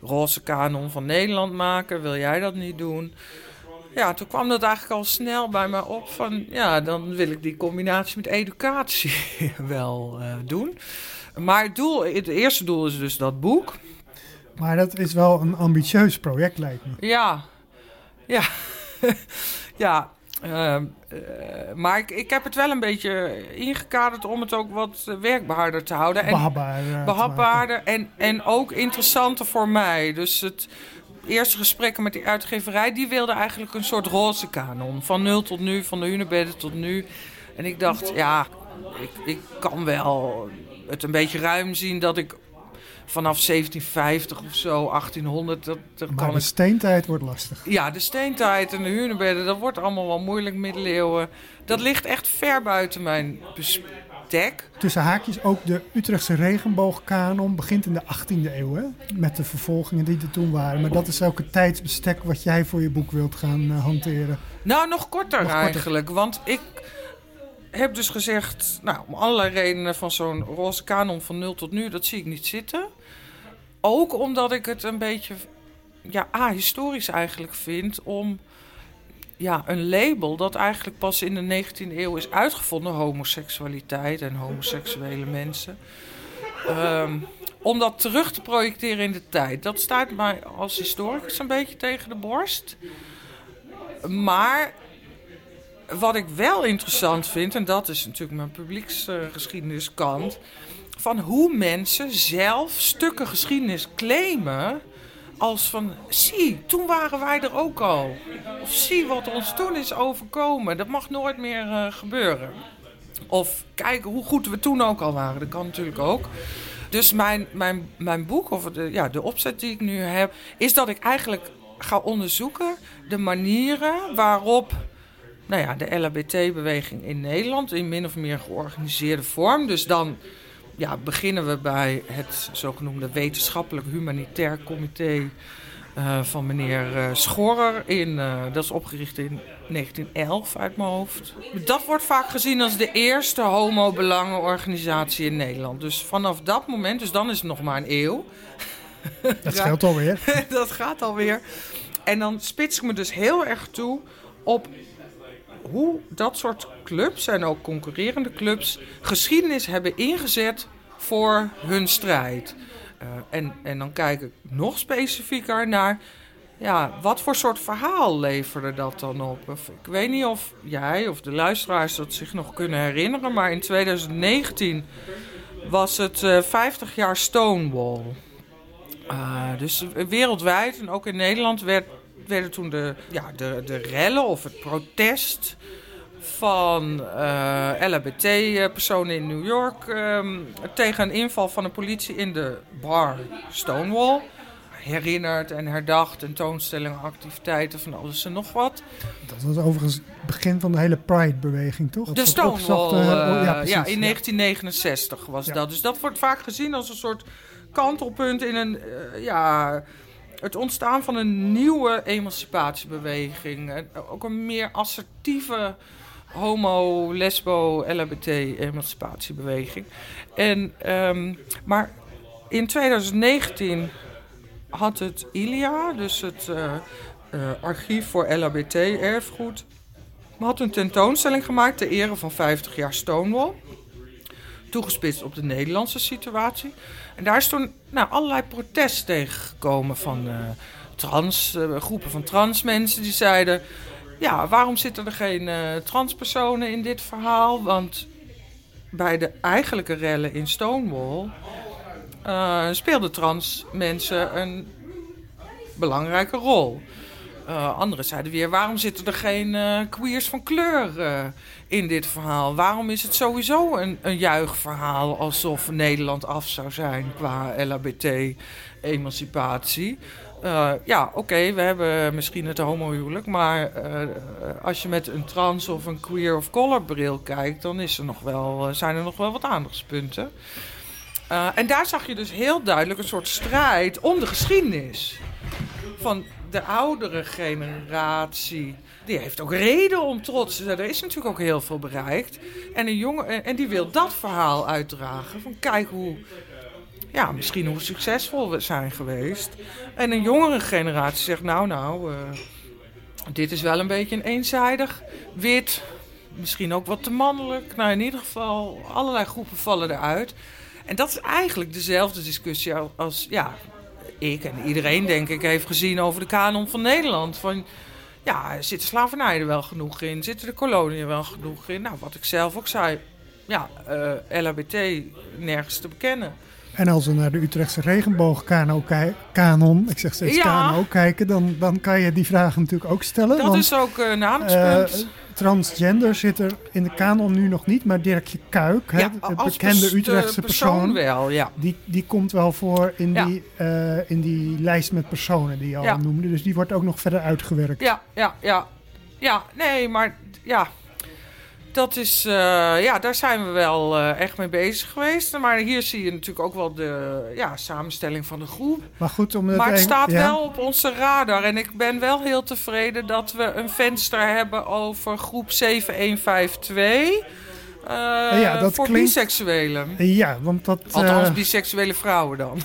Speaker 1: roze kanon van Nederland maken. Wil jij dat niet doen? Ja, toen kwam dat eigenlijk al snel bij me op van ja, dan wil ik die combinatie met educatie wel eh, doen. Maar het, doel, het eerste doel is dus dat boek.
Speaker 3: Maar dat is wel een ambitieus project, lijkt me.
Speaker 1: Ja, ja, ja. ehm, eh, maar ik, ik heb het wel een beetje ingekaderd om het ook wat werkbaarder te houden. En
Speaker 3: Behapbaar. eh, te maken.
Speaker 1: behapbaarder en, en ook interessanter voor mij. Dus het eerste gesprekken met die uitgeverij, die wilde eigenlijk een soort roze kanon. Van nul tot nu, van de hunebedden tot nu. En ik dacht, ja, ik, ik kan wel het een beetje ruim zien dat ik vanaf 1750 of zo, 1800, dat, dat
Speaker 3: Maar
Speaker 1: kan
Speaker 3: de
Speaker 1: ik
Speaker 3: steentijd wordt lastig.
Speaker 1: ja, de steentijd en de hunebedden, dat wordt allemaal wel moeilijk, middeleeuwen. Dat ligt echt ver buiten mijn
Speaker 3: Tussen haakjes ook de Utrechtse regenboogkanon begint in de 18e eeuw, hè? Met de vervolgingen die er toen waren. Maar dat is ook het tijdsbestek wat jij voor je boek wilt gaan eh, hanteren.
Speaker 1: Nou, nog korter
Speaker 3: Nog korter.
Speaker 1: eigenlijk. Want ik heb dus gezegd, nou, om allerlei redenen van zo'n roze kanon van nul tot nu, dat zie ik niet zitten. Ook omdat ik het een beetje, ja, ahistorisch eigenlijk vind om ja, een label dat eigenlijk pas in de 19e eeuw is uitgevonden, homoseksualiteit en homoseksuele mensen. Ehm, om dat terug te projecteren in de tijd. Dat staat mij als historicus een beetje tegen de borst. Maar wat ik wel interessant vind, en dat is natuurlijk mijn publieksgeschiedeniskant, van hoe mensen zelf stukken geschiedenis claimen als van, zie, toen waren wij er ook al. Of zie wat ons toen is overkomen. Dat mag nooit meer eh, gebeuren. Of kijk hoe goed we toen ook al waren. Dat kan natuurlijk ook. Dus mijn, mijn, mijn boek, of de, ja, de opzet die ik nu heb, is dat ik eigenlijk ga onderzoeken de manieren waarop nou ja, de LHBT-beweging in Nederland in min of meer georganiseerde vorm. Dus dan ja, beginnen we bij het zogenoemde wetenschappelijk humanitair comité eh, van meneer eh, Schorrer. In, eh, dat is opgericht in 1911 uit mijn hoofd. Dat wordt vaak gezien als de eerste homo-belangenorganisatie in Nederland. Dus vanaf dat moment, dus dan is het nog maar een eeuw.
Speaker 3: Dat
Speaker 1: Ja.
Speaker 3: scheelt alweer.
Speaker 1: dat gaat alweer. En dan spits ik me dus heel erg toe op hoe dat soort clubs en ook concurrerende clubs geschiedenis hebben ingezet voor hun strijd. Eh, en, en dan kijk ik nog specifieker naar, ja, wat voor soort verhaal leverde dat dan op? Ik weet niet of jij of de luisteraars dat zich nog kunnen herinneren, maar in 2019 was het eh 50 jaar Stonewall. Uh, dus wereldwijd en ook in Nederland werd, werden toen de, ja, de, de rellen of het protest van uh, LHBT-personen in New York um, tegen een inval van de politie in de bar Stonewall. Herinnerd en herdacht, tentoonstellingen, activiteiten van alles en nog wat.
Speaker 3: Dat was overigens het begin van de hele Pride-beweging, toch?
Speaker 1: De Stonewall, uh,
Speaker 3: oh,
Speaker 1: ja,
Speaker 3: precies,
Speaker 1: in 1969 was
Speaker 3: Ja.
Speaker 1: dat. Dus dat wordt vaak gezien als een soort kantelpunt in een, ja, het ontstaan van een nieuwe emancipatiebeweging. En ook een meer assertieve homo, lesbo, LHBT emancipatiebeweging. En, um, maar in 2019 had het ILIA, dus het uh, uh, archief voor LHBT erfgoed, had een tentoonstelling gemaakt ter ere van 50 jaar Stonewall. Toegespitst op de Nederlandse situatie. En daar is toen nou, allerlei protest tegengekomen van uh, trans, groepen van transmensen die zeiden: Ja, waarom zitten er geen uh, transpersonen in dit verhaal? Want bij de eigenlijke rellen in Stonewall uh, speelden trans mensen een belangrijke rol. Uh, anderen zeiden weer: waarom zitten er geen queers van kleur in dit verhaal? Waarom is het sowieso een, een juichverhaal alsof Nederland af zou zijn qua LHBT-emancipatie? Ja, oké, we hebben misschien het homohuwelijk, maar als je met een trans of een queer of color bril kijkt, dan is er nog wel, zijn er nog wel wat aandachtspunten. en daar zag je dus heel duidelijk een soort strijd om de geschiedenis. Van de oudere generatie, die heeft ook reden om trots te zijn. Er is natuurlijk ook heel veel bereikt. En, een jongen, en die wil dat verhaal uitdragen. Van kijk hoe, ja, misschien hoe succesvol we zijn geweest. En een jongere generatie zegt, nou, nou, uh, dit is wel een beetje een eenzijdig, wit, misschien ook wat te mannelijk. Nou, in ieder geval, allerlei groepen vallen eruit. En dat is eigenlijk dezelfde discussie als, ja, ik en iedereen, denk ik, heeft gezien over de kanon van Nederland. Van, ja, zit de slavernij er wel genoeg in? Zitten de koloniën wel genoeg in? Nou, wat ik zelf ook zei, ja, uh, eh, LHBT nergens te bekennen.
Speaker 3: En als we naar de Utrechtse regenboogkanon, ik zeg steeds ja. kijken, dan, dan kan je die vragen natuurlijk ook stellen.
Speaker 1: Dat is ook een aandachtspunt. Uh,
Speaker 3: transgender zit er in de kanon nu nog niet, maar Dirkje Kuik, ja, de bekende Utrechtse persoon, persoon,
Speaker 1: wel, ja.
Speaker 3: die, die komt wel voor in, die, uh, in die lijst met personen die je al noemde. Dus die wordt ook nog verder uitgewerkt.
Speaker 1: Ja, ja, ja. Ja, nee, maar ja, dat is, uh, ja, daar zijn we wel uh, echt mee bezig geweest. Maar hier zie je natuurlijk ook wel de ja, samenstelling van de groep.
Speaker 3: Maar goed, om
Speaker 1: Maar het staat wel op onze radar. En ik ben wel heel tevreden dat we een venster hebben over groep 7152. Uh, ja, dat voor klinkt... biseksuelen.
Speaker 3: Ja, want dat...
Speaker 1: Althans, biseksuele vrouwen dan.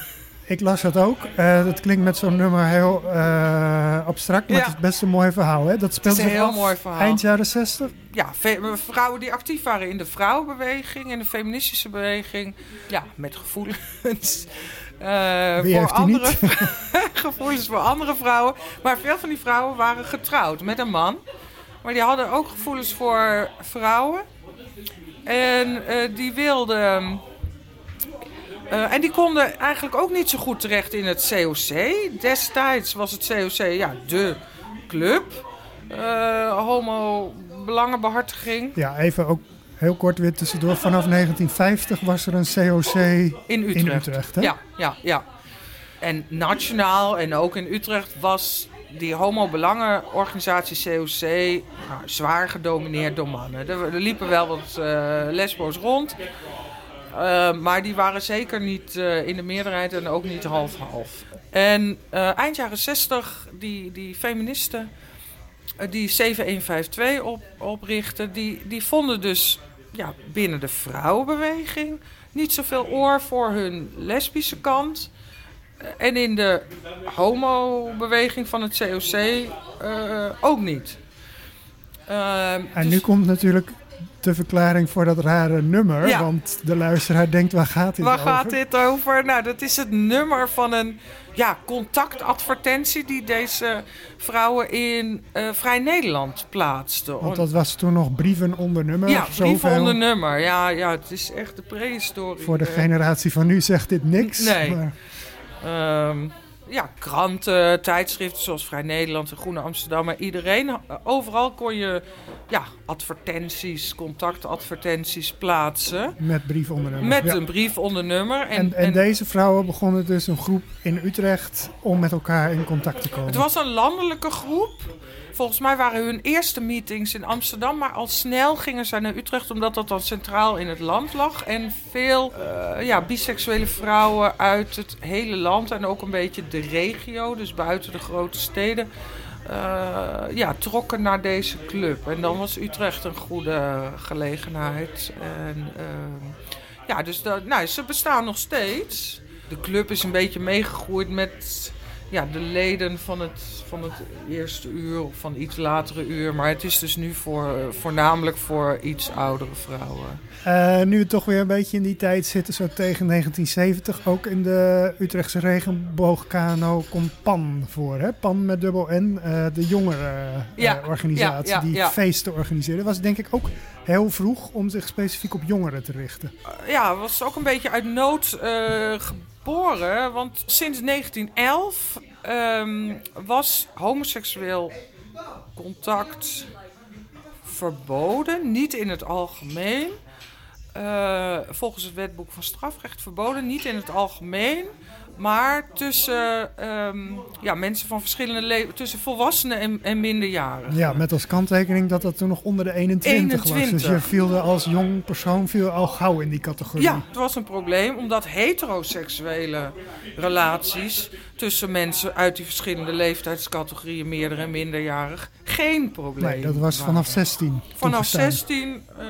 Speaker 3: Ik las dat ook. Uh, dat klinkt met zo'n nummer heel uh, abstract, maar het is best een mooi verhaal. Hè? Dat speelt zich
Speaker 1: heel mooi verhaal.
Speaker 3: eind jaren 60.
Speaker 1: Ja, vrouwen die actief waren in de vrouwenbeweging, in de feministische beweging. Ja, met gevoelens.
Speaker 3: Uh, Wie voor andere
Speaker 1: gevoelens voor andere vrouwen. Maar veel van die vrouwen waren getrouwd met een man. Maar die hadden ook gevoelens voor vrouwen. En die wilden uh, en die konden eigenlijk ook niet zo goed terecht in het COC. Destijds was het COC ja, de club. Uh, homo belangenbehartiging.
Speaker 3: Ja, even ook heel kort weer tussendoor. Vanaf 1950 was er een COC in Utrecht. In Utrecht hè?
Speaker 1: Ja, ja, ja. En nationaal en ook in Utrecht was die homo-belangenorganisatie COC nou, zwaar gedomineerd door mannen. Er, er liepen wel wat uh, lesbo's rond. Uh, maar die waren zeker niet uh, in de meerderheid en ook niet half-half. En uh, eind jaren 60, die, die feministen die 7152 op, oprichten, die, die vonden dus ja, binnen de vrouwenbeweging niet zoveel oor voor hun lesbische kant. En in de homo-beweging van het COC ook niet.
Speaker 3: en dus... nu komt natuurlijk de verklaring voor dat rare nummer. Want de luisteraar denkt, waar gaat dit
Speaker 1: waar
Speaker 3: over?
Speaker 1: Waar gaat dit over? Nou, dat is het nummer van een ja, contactadvertentie die deze vrouwen in uh, Vrij Nederland plaatsten.
Speaker 3: Want dat was toen nog brieven onder nummer?
Speaker 1: Ja, brieven onder nummer. Ja, ja, het is echt de prehistorie.
Speaker 3: Voor de generatie van nu zegt dit niks.
Speaker 1: Nee. Maar... Um, ja, kranten, tijdschriften zoals Vrij Nederland en Groene Amsterdam. Maar iedereen, overal kon je ja, advertenties, contactadvertenties plaatsen.
Speaker 3: Met brief onder nummer.
Speaker 1: Met een brief onder nummer.
Speaker 3: En, en, en, deze vrouwen begonnen dus een groep in Utrecht om met elkaar in contact te komen.
Speaker 1: Het was een landelijke groep. Volgens mij waren hun eerste meetings in Amsterdam, maar al snel gingen ze naar Utrecht, omdat dat dan centraal in het land lag. En veel uh, ja, biseksuele vrouwen uit het hele land en ook een beetje de regio, dus buiten de grote steden, uh, ja, trokken naar deze club. En dan was Utrecht een goede gelegenheid. En, uh, ja, dus dat, nou, ze bestaan nog steeds. De club is een beetje meegegroeid met ja, de leden van het, van het eerste uur of van iets latere uur. Maar het is dus nu voor, voornamelijk voor iets oudere vrouwen.
Speaker 3: Uh, nu we toch weer een beetje in die tijd zitten, zo tegen 1970, ook in de Utrechtse regenboogkano komt PAN voor. Hè? PAN met dubbel N, uh, de jongere uh, organisatie die feesten organiseerde. Was denk ik ook heel vroeg om zich specifiek op jongeren te richten.
Speaker 1: ja, was ook een beetje uit nood geboren. Want sinds 1911 ehm, was homoseksueel contact verboden, niet in het algemeen. Eh, volgens het wetboek van strafrecht verboden, niet in het algemeen. Maar tussen ehm, ja, mensen van verschillende leven, tussen volwassenen en, en minderjarigen.
Speaker 3: Ja, met als kanttekening dat dat toen nog onder de 21, was. Dus
Speaker 1: 21.
Speaker 3: je viel er als jong persoon viel al gauw in die categorie.
Speaker 1: Ja, het was een probleem omdat heteroseksuele relaties tussen mensen uit die verschillende leeftijdscategorieën, meerder en minderjarig, geen probleem
Speaker 3: Nee, dat was vanaf 16.
Speaker 1: Vanaf
Speaker 3: toegestaan.
Speaker 1: 16, eh,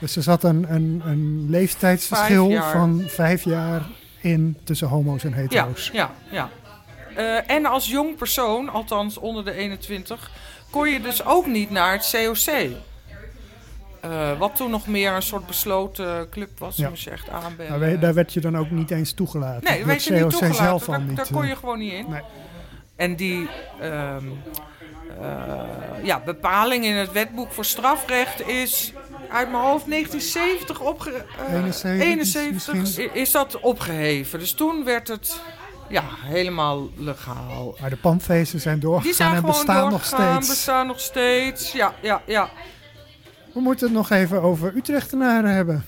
Speaker 3: Dus er zat een, een, een leeftijdsverschil
Speaker 1: Vijf
Speaker 3: van vijf jaar in tussen homo's en hetero's.
Speaker 1: ja, ja. Eh, en als jong persoon, althans onder de 21, kon je dus ook niet naar het COC. Eh, wat toen nog meer een soort besloten club was,
Speaker 3: Ja.
Speaker 1: moest je echt aanbellen.
Speaker 3: Daar werd je dan ook niet eens toegelaten.
Speaker 1: Nee, weet je niet toegelaten.
Speaker 3: zelf
Speaker 1: Daar,
Speaker 3: niet.
Speaker 1: daar kon
Speaker 3: eh.
Speaker 1: je gewoon niet in.
Speaker 3: Nee.
Speaker 1: En die ehm, eh, ja, bepaling in het wetboek voor strafrecht is uit mijn hoofd 1970 opge... eh,
Speaker 3: 71
Speaker 1: 71
Speaker 3: misschien.
Speaker 1: i- is dat opgeheven. Dus toen werd het ja, helemaal legaal.
Speaker 3: Maar de pandfeesten zijn
Speaker 1: Die
Speaker 3: doorgegaan
Speaker 1: zijn
Speaker 3: en bestaan nog steeds.
Speaker 1: bestaan nog steeds. Ja, ja, ja.
Speaker 3: We moeten het nog even over Utrechtenaren hebben.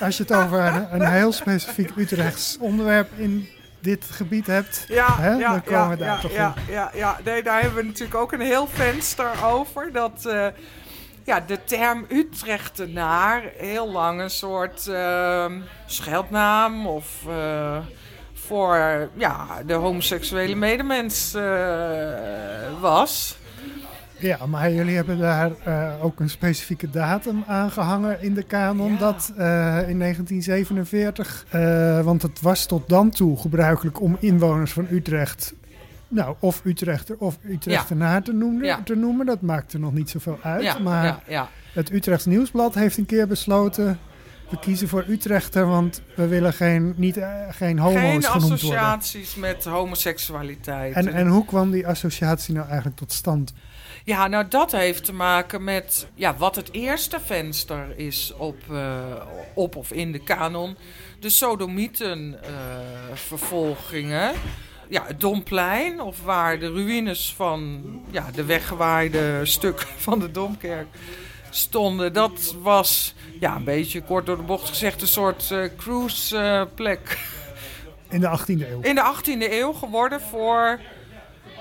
Speaker 3: Als je het over een, een heel specifiek Utrechts onderwerp in dit gebied hebt.
Speaker 1: Ja,
Speaker 3: Hè,
Speaker 1: ja,
Speaker 3: dan komen
Speaker 1: ja,
Speaker 3: we daar
Speaker 1: ja,
Speaker 3: toch
Speaker 1: ja,
Speaker 3: in.
Speaker 1: ja, ja. Nee, daar hebben we natuurlijk ook een heel venster over. Dat eh, ja, de term Utrechtenaar heel lang een soort eh, scheldnaam of eh, voor ja, de homoseksuele medemens eh, was.
Speaker 3: Ja, maar jullie hebben daar eh, ook een specifieke datum aangehangen in de kanon.
Speaker 1: Ja.
Speaker 3: Dat in 1947, eh, want het was tot dan toe gebruikelijk om inwoners van Utrecht, nou, of Utrechter of Utrechtenaar te, noemen,
Speaker 1: Ja.
Speaker 3: te noemen. Dat maakte nog niet zoveel uit.
Speaker 1: Ja,
Speaker 3: maar
Speaker 1: ja,
Speaker 3: het Utrechts Nieuwsblad heeft een keer besloten. We kiezen voor Utrechter, want we willen geen, niet, eh, geen homo's
Speaker 1: Geen
Speaker 3: genoemd worden.
Speaker 1: associaties met homoseksualiteit.
Speaker 3: En, en hoe kwam die associatie nou eigenlijk tot stand?
Speaker 1: Ja, nou dat heeft te maken met ja, wat het eerste venster is op, eh, op of in de kanon. De sodomietenvervolgingen. Ja, het Domplein, of waar de ruïnes van ja, de weggewaaide stukken van de Domkerk stonden. Dat was ja, een beetje kort door de bocht gezegd een soort eh, cruiseplek
Speaker 3: In de 18e eeuw.
Speaker 1: in de 18e eeuw geworden voor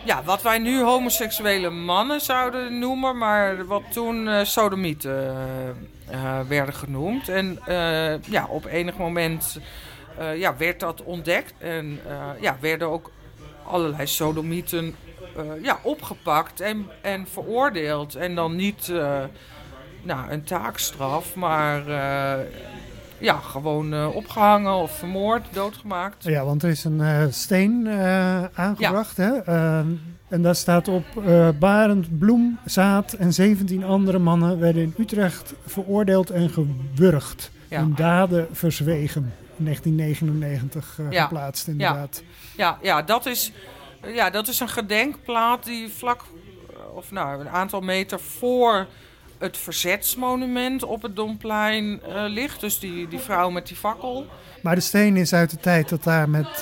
Speaker 1: ja, wat wij nu homoseksuele mannen zouden noemen, maar wat toen eh sodomieten eh, werden genoemd. En ja, op enig moment eh, ja, werd dat ontdekt en eh, ja, werden ook allerlei sodomieten eh, ja, opgepakt en, en veroordeeld. En dan niet nou, een taakstraf, maar ja, gewoon eh, opgehangen of vermoord, doodgemaakt.
Speaker 3: Ja, want er is een steen eh, aangebracht. Hè? Ehm, en daar staat op Barend Bloemzaad en 17 andere mannen werden in Utrecht veroordeeld en gewurgd.
Speaker 1: Ja.
Speaker 3: Hun daden verzwegen. In 1999 eh,
Speaker 1: Ja.
Speaker 3: geplaatst inderdaad.
Speaker 1: Ja, ja, dat is, ja, dat is een gedenkplaat die vlak, eh, of nou, een aantal meter voor het verzetsmonument op het Domplein eh, ligt. Dus die, die vrouw met die fakkel.
Speaker 3: Maar de steen is uit de tijd dat daar met,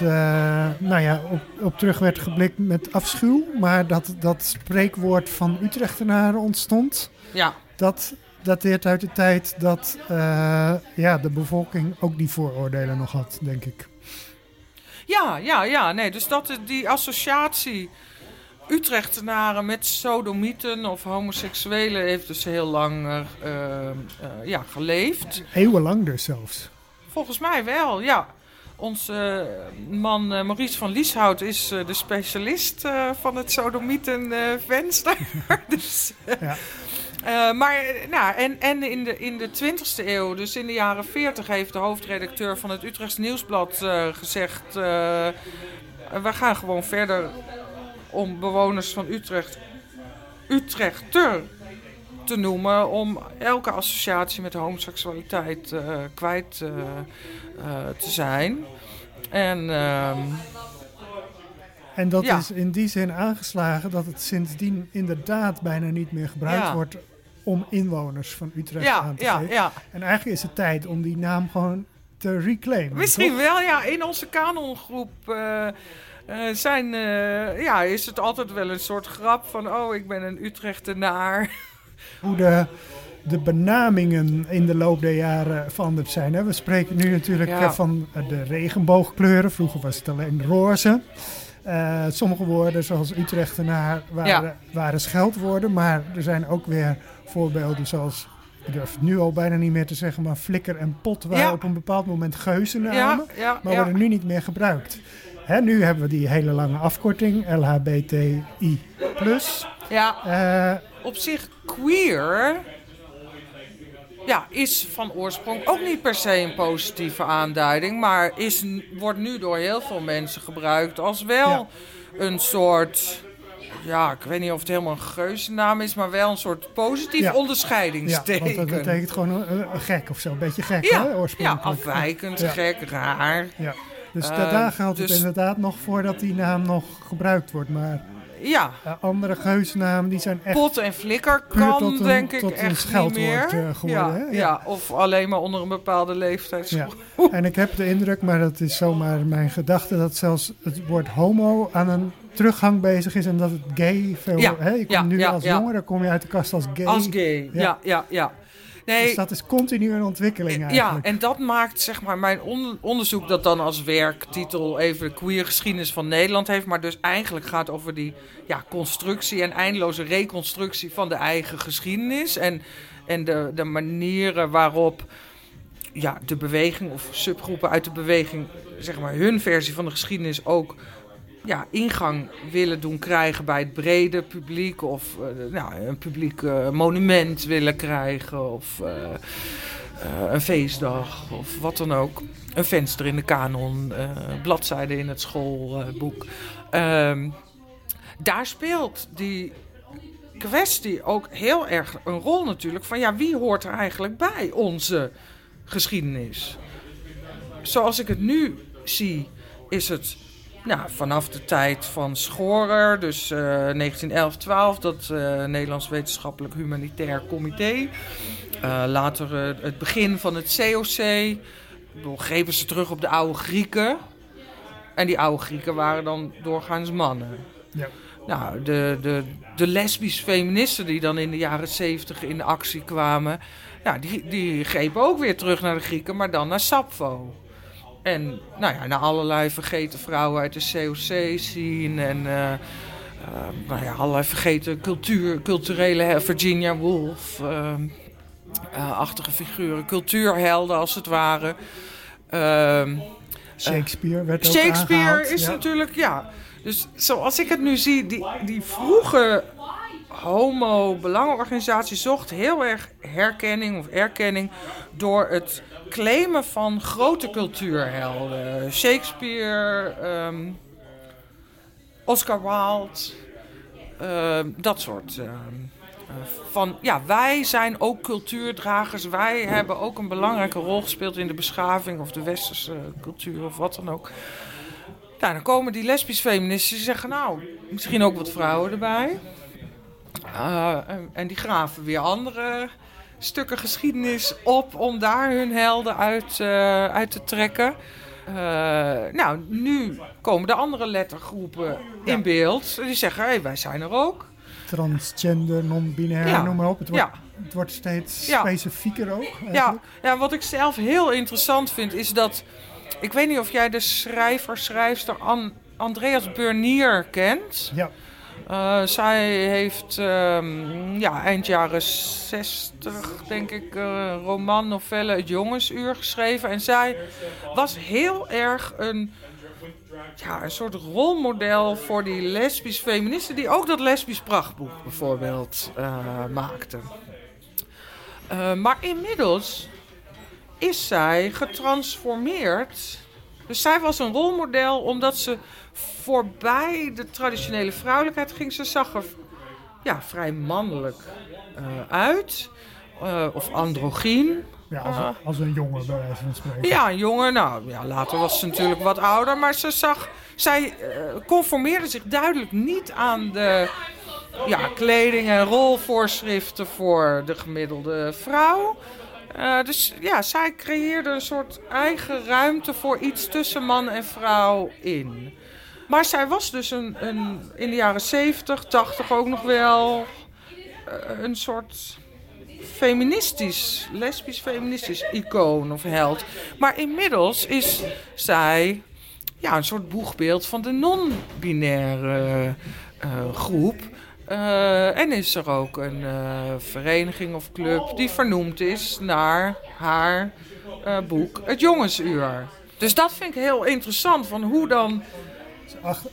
Speaker 3: nou ja, op, op terug werd geblikt met afschuw. Maar dat dat spreekwoord van Utrechtenaren ontstond.
Speaker 1: Ja,
Speaker 3: Dat dateert uit de tijd dat eh, ja, de bevolking ook die vooroordelen nog had, denk ik.
Speaker 1: ja, ja, ja. Nee, dus dat, die associatie Utrechtenaren met sodomieten of homoseksuelen heeft dus heel lang eh, eh, ja, geleefd.
Speaker 3: Eeuwenlang dus zelfs.
Speaker 1: Volgens mij wel, ja. Onze man Maurice van Lieshout is de specialist van het sodomietenvenster. dus,
Speaker 3: Ja.
Speaker 1: Eh, maar nou, en, en in de, in de 20e eeuw, dus in de jaren 40, heeft de hoofdredacteur van het Utrechts Nieuwsblad eh, gezegd: eh, We gaan gewoon verder om bewoners van Utrecht Utrechter te noemen. Om elke associatie met homoseksualiteit kwijt te zijn. En ehm,
Speaker 3: En dat
Speaker 1: Ja.
Speaker 3: is in die zin aangeslagen dat het sindsdien inderdaad bijna niet meer gebruikt
Speaker 1: Ja.
Speaker 3: wordt om inwoners van Utrecht
Speaker 1: ja,
Speaker 3: aan te
Speaker 1: ja,
Speaker 3: geven.
Speaker 1: ja.
Speaker 3: En eigenlijk is het tijd om die naam gewoon te reclaimen.
Speaker 1: Misschien
Speaker 3: toch?
Speaker 1: wel, ja. In onze kanongroep eh, eh, zijn, eh, ja, is het altijd wel een soort grap van... oh, ik ben een Utrechtenaar.
Speaker 3: Hoe de, de benamingen in de loop der jaren veranderd zijn. Hè? We spreken nu natuurlijk
Speaker 1: Ja.
Speaker 3: van de regenboogkleuren. Vroeger was het alleen roze. Sommige woorden, zoals Utrechtenaar, waren,
Speaker 1: Ja.
Speaker 3: waren scheldwoorden. Maar er zijn ook weer voorbeelden zoals... Ik durf het nu al bijna niet meer te zeggen, maar flikker en pot waren
Speaker 1: Ja.
Speaker 3: op een bepaald moment geuzennamen.
Speaker 1: ja, ja,
Speaker 3: maar worden nu niet meer gebruikt. Hè, nu hebben we die hele lange afkorting, LHBTI+.
Speaker 1: ja.
Speaker 3: Eh,
Speaker 1: op zich queer ja, is van oorsprong ook niet per se een positieve aanduiding, maar is, wordt nu door heel veel mensen gebruikt als wel een soort. Ja, ik weet niet of het helemaal een geuzennaam is, maar wel een soort positief
Speaker 3: Ja. Ja,
Speaker 1: onderscheidingsteken.
Speaker 3: want dat betekent gewoon een, een gek of zo, een beetje gek,
Speaker 1: ja,
Speaker 3: hè,
Speaker 1: ja,
Speaker 3: oorspronkelijk.
Speaker 1: afwijkend,
Speaker 3: Ja.
Speaker 1: gek, raar.
Speaker 3: Ja. Dus
Speaker 1: Eh,
Speaker 3: da- daar geldt het
Speaker 1: dus-
Speaker 3: inderdaad nog voordat die naam nog gebruikt wordt. Maar
Speaker 1: Ja,
Speaker 3: andere geuzennamen die zijn echt...
Speaker 1: pot en flikker kan
Speaker 3: een-
Speaker 1: denk ik
Speaker 3: tot een
Speaker 1: echt niet meer.
Speaker 3: eh, geworden,
Speaker 1: ja,
Speaker 3: hè? Ja.
Speaker 1: ja, of alleen maar onder een bepaalde leeftijd.
Speaker 3: Ja. En ik heb de indruk, maar dat is zomaar mijn gedachte, dat zelfs het woord homo aan een teruggang bezig is en dat het gay veel... Hè, je komt
Speaker 1: ja,
Speaker 3: nu als jongere, kom je uit de kast als gay.
Speaker 1: Als gay,
Speaker 3: ja,
Speaker 1: ja, ja. Nee,
Speaker 3: Dus dat is continu een ontwikkeling
Speaker 1: ja,
Speaker 3: eigenlijk.
Speaker 1: en dat maakt zeg maar mijn on- onderzoek dat dan als werktitel even de queer geschiedenis van Nederland heeft, maar dus eigenlijk gaat over die ja, constructie en eindeloze reconstructie van de eigen geschiedenis en, en de, de manieren waarop ja, de beweging of subgroepen uit de beweging, zeg maar hun versie van de geschiedenis ook ja, ingang willen doen krijgen bij het brede publiek. Of eh, nou, een publiek eh, monument willen krijgen. Of eh, een feestdag. Of wat dan ook. Een venster in de kanon. bladzijden in het schoolboek. Ehm, daar speelt die kwestie ook heel erg een rol natuurlijk. Van ja, wie hoort er eigenlijk bij onze geschiedenis? Zoals ik het nu zie, is het nou, vanaf de tijd van Schorer, dus eh 1911-12, dat eh, Nederlands Wetenschappelijk Humanitair Comité. Eh, later het begin van het COC. Grepen ze terug op de oude Grieken. En die oude Grieken waren dan doorgaans mannen.
Speaker 3: Ja.
Speaker 1: Nou, de, de, de lesbische feministen die dan in de jaren 70 in actie kwamen, ja, die, die grepen ook weer terug naar de Grieken, maar dan naar Sappho. En nou ja, naar allerlei vergeten vrouwen uit de COC zien en eh, eh, nou ja, allerlei vergeten cultuur, culturele Virginia Woolf. eh, eh, achtige figuren, cultuurhelden als het ware. Ehm,
Speaker 3: Shakespeare werd ook
Speaker 1: Shakespeare
Speaker 3: aangehaald,
Speaker 1: is
Speaker 3: ja.
Speaker 1: natuurlijk, ja. Dus zoals ik het nu zie, die, die vroege homo-belangenorganisatie zocht heel erg herkenning of erkenning door het claimen van grote cultuurhelden. Shakespeare, ehm, Oscar Wilde, ehm, dat soort. ehm, eh, van ja, wij zijn ook cultuurdragers. Wij hebben ook een belangrijke rol gespeeld in de beschaving of de westerse cultuur of wat dan ook. Nou, dan komen die lesbisch feministen die zeggen, nou, misschien ook wat vrouwen erbij. Uh, en, en, die graven weer andere stukken geschiedenis op om daar hun helden uit, uh, uit te trekken. Uh, nou, nu komen de andere lettergroepen in beeld. Die zeggen, hey, wij zijn er ook.
Speaker 3: Transgender, non-binair, ja. noem maar op. Het wordt,
Speaker 1: ja.
Speaker 3: het wordt steeds specifieker ook.
Speaker 1: Ja. ja, wat ik zelf heel interessant vind is dat... Ik weet niet of jij de schrijver, schrijfster An Andreas Burnier kent.
Speaker 3: Ja.
Speaker 1: Uh, zij heeft um, ja, eind jaren 60, denk ik, uh, roman, novelle Het Jongensuur geschreven. En zij was heel erg een, ja, een soort rolmodel voor die lesbisch feministen... die ook dat lesbisch prachtboek bijvoorbeeld uh, maakten. maar inmiddels is zij getransformeerd. Dus zij was een rolmodel omdat ze voorbij de traditionele vrouwelijkheid ging. Ze zag er ja, vrij mannelijk uh, uit. Uh, of androgyn.
Speaker 3: Ja, als, een, als een jongen bij wijze van spreken.
Speaker 1: Ja, een jongen. Nou, ja, later was ze natuurlijk wat ouder. Maar ze zag, zij conformeerde zich duidelijk niet aan de ja, kleding en rolvoorschriften voor de gemiddelde vrouw. Uh, dus ja, zij creëerde een soort eigen ruimte voor iets tussen man en vrouw in. Maar zij was dus een, een, in de jaren 70, 80 ook nog wel eh, een soort feministisch, lesbisch feministisch icoon of held. Maar inmiddels is zij ja, een soort boegbeeld van de non-binaire uh, groep. Uh, en is er ook een vereniging of club die vernoemd is naar haar boek Het Jongensuur. Dus dat vind ik heel interessant, van hoe dan...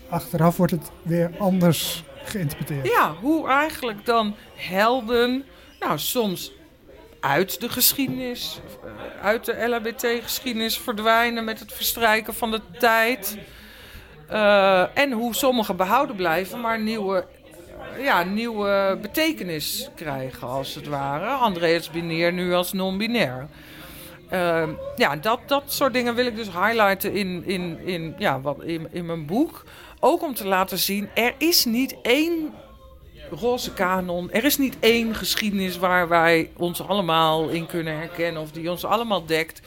Speaker 3: Achteraf wordt het weer anders geïnterpreteerd.
Speaker 1: Ja, hoe eigenlijk dan helden, nou soms uit de geschiedenis, uit de LHBT-geschiedenis verdwijnen met het verstrijken van de tijd. Uh, en hoe sommige behouden blijven, maar nieuwe, ja, nieuwe betekenis krijgen, als het ware. Andreas Binair nu als non-binair. Uh, ja, dat, dat soort dingen wil ik dus highlighten in, in, in, ja, wat, in, in mijn boek. Ook om te laten zien, er is niet één roze kanon. Er is niet één geschiedenis waar wij ons allemaal in kunnen herkennen of die ons allemaal dekt.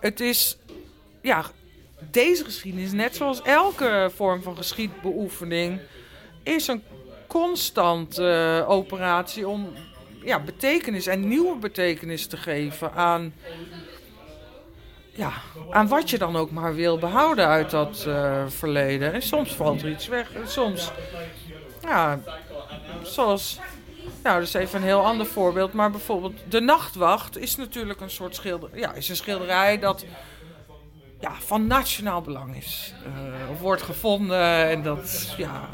Speaker 1: Het is, ja, deze geschiedenis, net zoals elke vorm van geschiedbeoefening, is een constante uh, operatie om ja, betekenis en nieuwe betekenis te geven aan, ja, aan wat je dan ook maar wil behouden uit dat uh, verleden. En soms valt er iets weg. En soms ja, zoals, nou, dat is even een heel ander voorbeeld. Maar bijvoorbeeld De Nachtwacht is natuurlijk een soort schilderij. Ja, is een schilderij dat ja, van nationaal belang is. Uh, wordt gevonden en dat ja,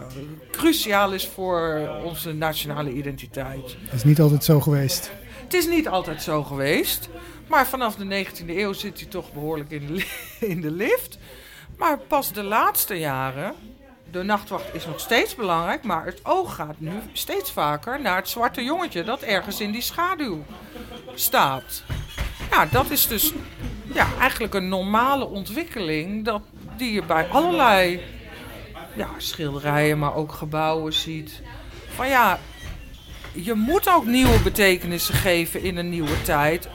Speaker 1: cruciaal is voor onze nationale identiteit.
Speaker 3: Het is niet altijd zo geweest.
Speaker 1: Het is niet altijd zo geweest. Maar vanaf de 19e eeuw zit hij toch behoorlijk in de, in de lift. Maar pas de laatste jaren de nachtwacht is nog steeds belangrijk, maar het oog gaat nu steeds vaker naar het zwarte jongetje dat ergens in die schaduw staat. Ja, dat is dus ja, eigenlijk een normale ontwikkeling dat, die je bij allerlei ja, schilderijen, maar ook gebouwen ziet. Van ja, je moet ook nieuwe betekenissen geven in een nieuwe tijd.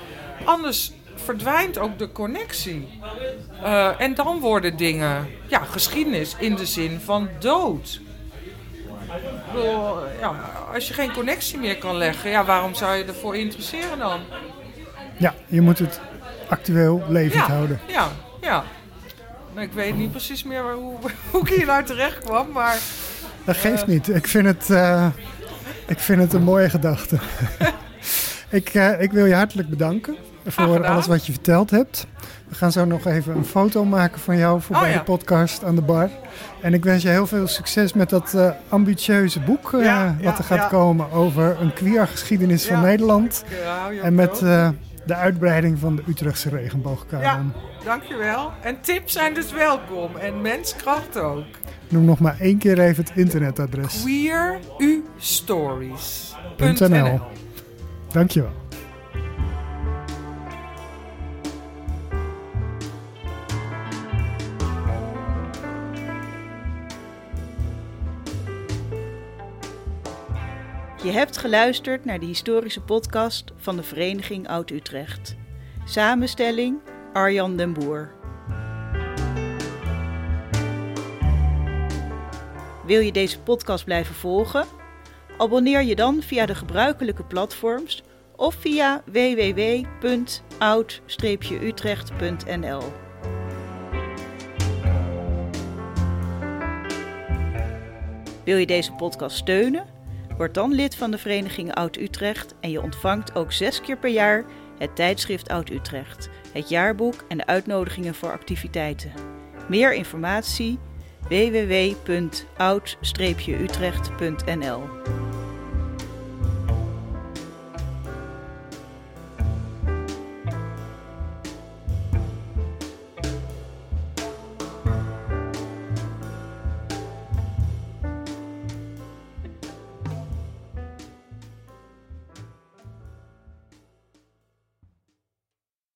Speaker 1: Anders verdwijnt ook de connectie. Uh, en dan worden dingen, ja, geschiedenis in de zin van dood. Bedoel, ja, als je geen connectie meer kan leggen, ja, waarom zou je ervoor interesseren dan?
Speaker 3: Ja, je moet het actueel levend
Speaker 1: ja,
Speaker 3: houden.
Speaker 1: Ja, ja. Ik weet niet precies meer hoe, hoe ik hier nou terecht kwam, maar...
Speaker 3: Dat geeft uh, niet. Ik vind het, uh, ik vind het een mooie gedachte. ik, ik wil je hartelijk bedanken voor alles wat je verteld hebt. We gaan zo nog even een foto maken van jou voor
Speaker 1: Oh,
Speaker 3: bij
Speaker 1: ja.
Speaker 3: de podcast aan de bar. En ik wens je heel veel succes met dat eh, ambitieuze boek
Speaker 1: Ja,
Speaker 3: wat er gaat
Speaker 1: ja.
Speaker 3: komen over een queer geschiedenis van. Nederland.
Speaker 1: Ik,
Speaker 3: En met eh, de uitbreiding van de Utrechtse regenboogkanon.
Speaker 1: Ja, dankjewel. En tips zijn dus welkom. En menskracht ook.
Speaker 3: Noem nog maar één keer even het internetadres.
Speaker 1: queerustories.nl
Speaker 3: Dankjewel.
Speaker 2: Je hebt geluisterd naar de historische podcast van de Vereniging Oud-Utrecht. Samenstelling Arjan den Boer. Wil je deze podcast blijven volgen? Abonneer je dan via de gebruikelijke platforms of via www.oud-utrecht.nl. Wil je deze podcast steunen? Word dan lid van de Vereniging Oud-Utrecht en je ontvangt ook zes keer per jaar het tijdschrift Oud-Utrecht, het jaarboek en de uitnodigingen voor activiteiten. Meer informatie www.oud-utrecht.nl